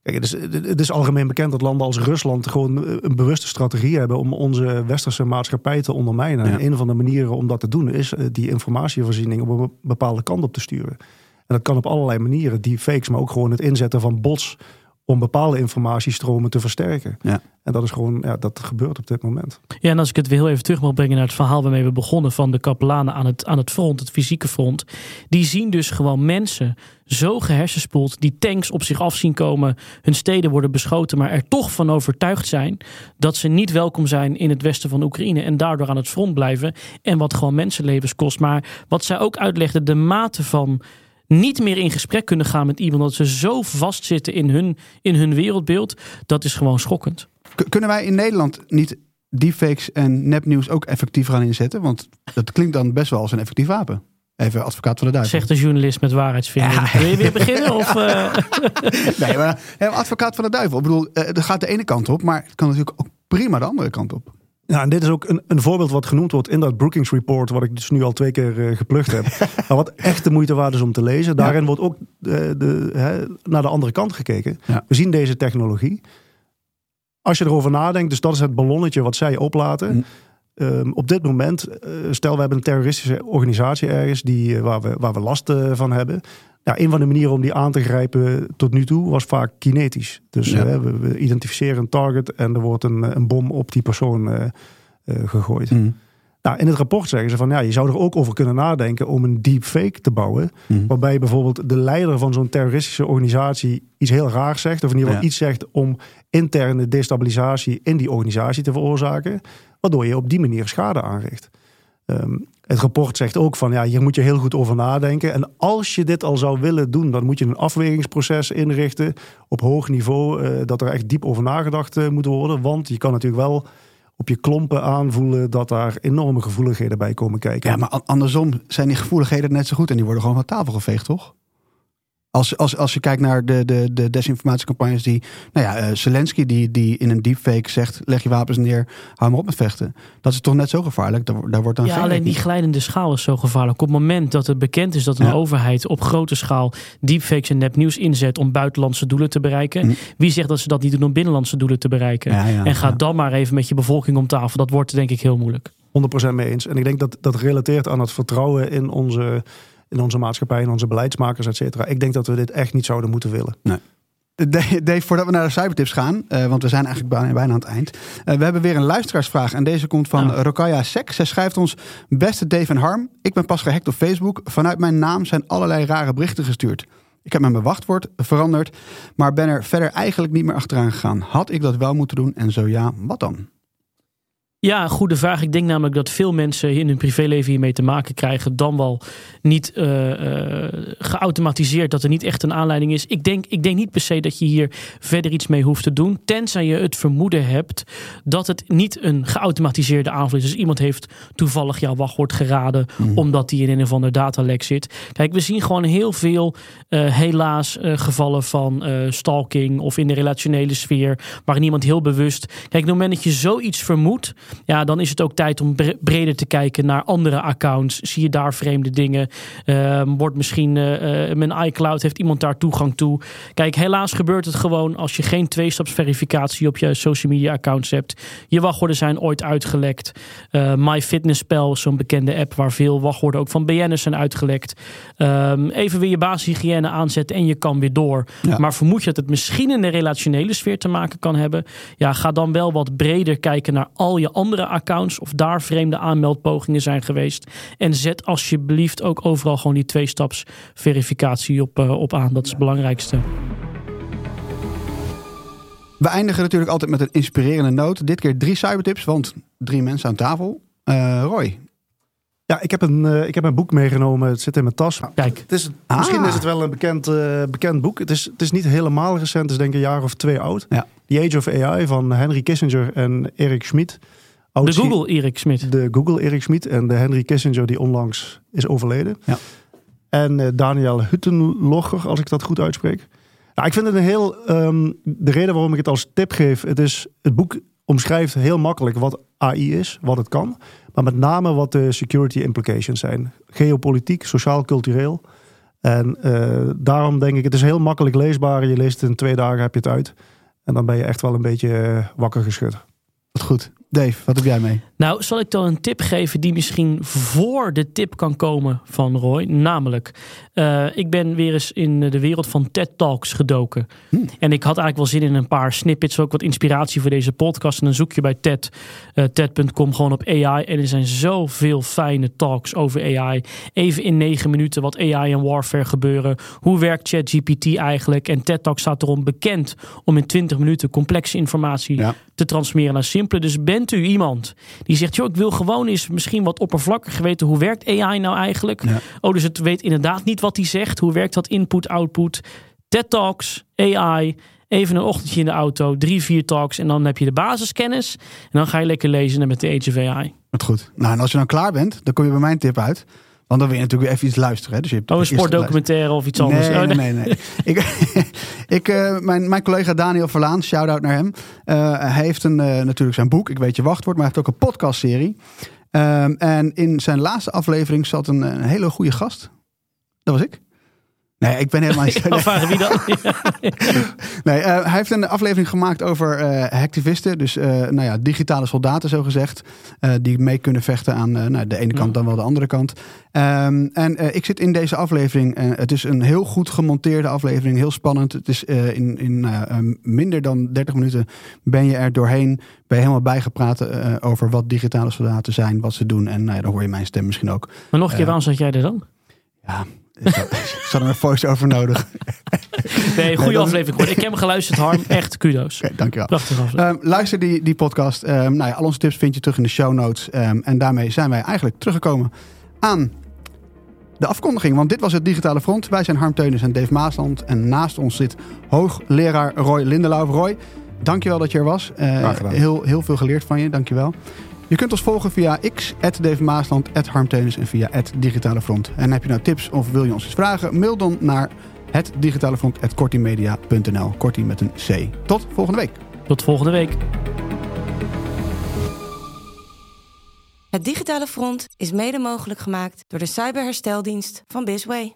Kijk, het is, het is algemeen bekend dat landen als Rusland gewoon een bewuste strategie hebben om onze westerse maatschappij te ondermijnen. En een van de manieren om dat te doen is eh, die informatievoorziening op een bepaalde kant op te sturen. En dat kan op allerlei manieren. Die fakes, maar ook gewoon het inzetten van bots om bepaalde informatiestromen te versterken. Ja. En dat is gewoon, ja, dat gebeurt op dit moment. Ja, en als ik het weer heel even terug mag brengen naar het verhaal waarmee we begonnen van de kapelanen aan het, aan het front, het fysieke front. Die zien dus gewoon mensen zo gehersenspoeld, die tanks op zich af zien komen, hun steden worden beschoten, maar er toch van overtuigd zijn dat ze niet welkom zijn in het westen van Oekraïne en daardoor aan het front blijven. En wat gewoon mensenlevens kost. Maar wat zij ook uitlegden, de mate van niet meer in gesprek kunnen gaan met iemand. Dat ze zo vastzitten in hun, in hun wereldbeeld. Dat is gewoon schokkend. kunnen wij in Nederland niet deepfakes en nepnieuws ook effectief gaan inzetten? Want dat klinkt dan best wel als een effectief wapen. Even advocaat van de duivel. Zegt de journalist met waarheidsvinding. Wil je weer beginnen? Of, (laughs) uh... nee, maar advocaat van de duivel. Ik bedoel, dat gaat de ene kant op, maar het kan natuurlijk ook prima de andere kant op. Ja, en dit is ook een, een voorbeeld wat genoemd wordt in dat Brookings Report, wat ik dus nu al twee keer uh, geplukt heb. (laughs) maar wat echt de moeite waard is om te lezen. Daarin wordt ook de, de, hè, naar de andere kant gekeken. We zien deze technologie. Als je erover nadenkt, dus dat is het ballonnetje wat zij oplaten. Mm. Ehm, op dit moment, uh, stel we hebben een terroristische organisatie ergens die, waar, we, waar we last van hebben. Ja, een van de manieren om die aan te grijpen tot nu toe was vaak kinetisch. Dus we, we, identificeren een target en er wordt een, een bom op die persoon uh, uh, gegooid. Mm. Nou, in het rapport zeggen ze van ja, je zou er ook over kunnen nadenken om een deepfake te bouwen. Mm. Waarbij bijvoorbeeld de leider van zo'n terroristische organisatie iets heel raars zegt. Of in ieder geval iets zegt om interne destabilisatie in die organisatie te veroorzaken. Waardoor je op die manier schade aanricht. Um, het rapport zegt ook van ja, hier moet je heel goed over nadenken. En als je dit al zou willen doen, dan moet je een afwegingsproces inrichten op hoog niveau. Uh, dat er echt diep over nagedacht uh, moet worden. Want je kan natuurlijk wel op je klompen aanvoelen dat daar enorme gevoeligheden bij komen kijken. Ja, maar andersom zijn die gevoeligheden net zo goed en die worden gewoon van tafel geveegd, toch? Als, als, als je kijkt naar de, de, de desinformatiecampagnes die... Nou ja, uh, Zelensky die, die in een deepfake zegt... leg je wapens neer, hou maar op met vechten. Dat is toch net zo gevaarlijk? Daar, daar wordt dan ja, alleen die glijdende schaal is zo gevaarlijk. Op het moment dat het bekend is dat een overheid op grote schaal... deepfakes en nepnieuws inzet om buitenlandse doelen te bereiken... Mm. wie zegt dat ze dat niet doen om binnenlandse doelen te bereiken? en ga dan maar even met je bevolking om tafel. Dat wordt denk ik heel moeilijk. 100% mee eens. En ik denk dat dat relateert aan het vertrouwen in onze in onze maatschappij, in onze beleidsmakers, et cetera. Ik denk dat we dit echt niet zouden moeten willen. Nee. Dave, Dave, voordat we naar de cybertips gaan, uh, want we zijn eigenlijk bijna, bijna aan het eind. Uh, we hebben weer een luisteraarsvraag en deze komt van. Rokaya Sek. Zij schrijft ons, beste Dave en Harm, ik ben pas gehackt op Facebook. Vanuit mijn naam zijn allerlei rare berichten gestuurd. Ik heb mijn wachtwoord veranderd, maar ben er verder eigenlijk niet meer achteraan gegaan. Had ik dat wel moeten doen en zo ja, wat dan? Ja, goede vraag. Ik denk namelijk dat veel mensen in hun privéleven hiermee te maken krijgen. Dan wel niet uh, uh, geautomatiseerd dat er niet echt een aanleiding is. Ik denk, ik denk niet per se dat je hier verder iets mee hoeft te doen. Tenzij je het vermoeden hebt dat het niet een geautomatiseerde aanval is. Dus iemand heeft toevallig jouw wachtwoord geraden. Mm. Omdat die in een of ander datalek zit. Kijk, we zien gewoon heel veel uh, helaas gevallen van stalking. Of in de relationele sfeer. Waar iemand heel bewust. Kijk, op het moment dat je zoiets vermoedt ja, dan is het ook tijd om breder te kijken naar andere accounts. Zie je daar vreemde dingen? Uh, wordt misschien uh, mijn iCloud, heeft iemand daar toegang toe? Kijk, helaas gebeurt het gewoon als je geen tweestapsverificatie op je social media accounts hebt. Je wachtwoorden zijn ooit uitgelekt. Uh, MyFitnessPal, zo'n bekende app waar veel wachtwoorden ook van BN'ers zijn uitgelekt. Um, even weer je basishygiëne aanzetten en je kan weer door. Ja. Maar vermoed je dat het misschien in de relationele sfeer te maken kan hebben? Ja, ga dan wel wat breder kijken naar al je andere accounts of daar vreemde aanmeldpogingen zijn geweest. En zet alsjeblieft ook overal gewoon die twee-staps verificatie op, uh, op aan. Dat is het belangrijkste. We eindigen natuurlijk altijd met een inspirerende noot. Dit keer drie cybertips, want drie mensen aan tafel. Uh, Roy, ja, ik heb, een, uh, ik heb een boek meegenomen. Het zit in mijn tas. Kijk. Het is, ah. Misschien is het wel een bekend, uh, bekend boek. Het is, het is niet helemaal recent. Het is denk ik een jaar of twee oud. Ja. The Age of AI van Henry Kissinger en Erik Schmid. De Google Erik Schmid. De Google Erik Schmid en de Henry Kissinger die onlangs is overleden. Ja. En uh, Daniel Huttenlocher, als ik dat goed uitspreek. Nou, ik vind het een heel... Um, de reden waarom ik het als tip geef... Het, is, het boek omschrijft heel makkelijk wat AI is, wat het kan. Maar met name wat de security implications zijn. Geopolitiek, sociaal-cultureel. En uh, daarom denk ik, het is heel makkelijk leesbaar. Je leest het in twee dagen, heb je het uit. En dan ben je echt wel een beetje uh, wakker geschud. Wat goed. Dave, wat heb jij mee? Nou, zal ik dan een tip geven die misschien voor de tip kan komen van Roy. Namelijk, uh, ik ben weer eens in de wereld van TED Talks gedoken. Hm. En ik had eigenlijk wel zin in een paar snippets, ook wat inspiratie voor deze podcast. En dan zoek je bij TED, uh, TED.com gewoon op AI. En er zijn zoveel fijne talks over AI. Even in negen minuten wat AI en warfare gebeuren. Hoe werkt ChatGPT eigenlijk? En TED Talks staat erom bekend om in 20 minuten complexe informatie ja. te transformeren naar simpele. Dus bent u iemand die zegt, joh, ik wil gewoon eens misschien wat oppervlakkig weten. Hoe werkt AI nou eigenlijk? Oh, dus het weet inderdaad niet wat hij zegt. Hoe werkt dat input-output? TED Talks, AI, even een ochtendje in de auto, drie, vier talks. En dan heb je de basiskennis. En dan ga je lekker lezen met de Age of AI. Wat goed. Nou, en als je dan klaar bent, dan kom je bij mijn tip uit. Want dan wil je natuurlijk even iets luisteren. Hè? Dus je hebt oh, een sportdocumentaire of iets anders? Nee, oh, nee, nee. nee. (laughs) ik, (laughs) ik, uh, mijn, mijn collega Daniel Verlaan, shout-out naar hem. Uh, hij heeft een, uh, natuurlijk zijn boek, Ik weet je wachtwoord, maar hij heeft ook een podcastserie. Um, en in zijn laatste aflevering zat een, een hele goede gast. Dat was ik. Nee, ik ben helemaal niet... (laughs) vragen wie dan? (laughs) nee, uh, hij heeft een aflevering gemaakt over uh, hacktivisten. Dus uh, nou ja, digitale soldaten zo gezegd. die mee kunnen vechten aan nou, de ene kant dan wel de andere kant. Um, en ik zit in deze aflevering. het is een heel goed gemonteerde aflevering. Heel spannend. Het is in, in minder dan 30 minuten ben je er doorheen. Ben je helemaal bijgepraat over wat digitale soldaten zijn. Wat ze doen. En nou ja, dan hoor je mijn stem misschien ook. Maar nog een keer, waarom zat jij er dan? Ja, ik had er een voice-over nodig. Nee, goede nee, aflevering. Ik heb hem geluisterd, Harm. Echt kudos. Okay, dankjewel. Prachtig aflevering. Um, luister die, die podcast. Um, nou ja, al onze tips vind je terug in de show notes. Um, en daarmee zijn wij eigenlijk teruggekomen aan de afkondiging. Want dit was het Digitale Front. Wij zijn Harm Teunis en Dave Maasland. En naast ons zit hoogleraar Roy Lindelauw. Roy, dankjewel dat je er was. Uh, heel, heel veel geleerd van je. Dankjewel. Je kunt ons volgen via X, Dave Maasland, Harmteunis en via Digitale Front. En heb je nou tips of wil je ons iets vragen? Mail dan naar het digitale front kortimedia.nl. Kortie met een C. Tot volgende week. Tot volgende week. Het Digitale Front is mede mogelijk gemaakt door de cyberhersteldienst van Bisway.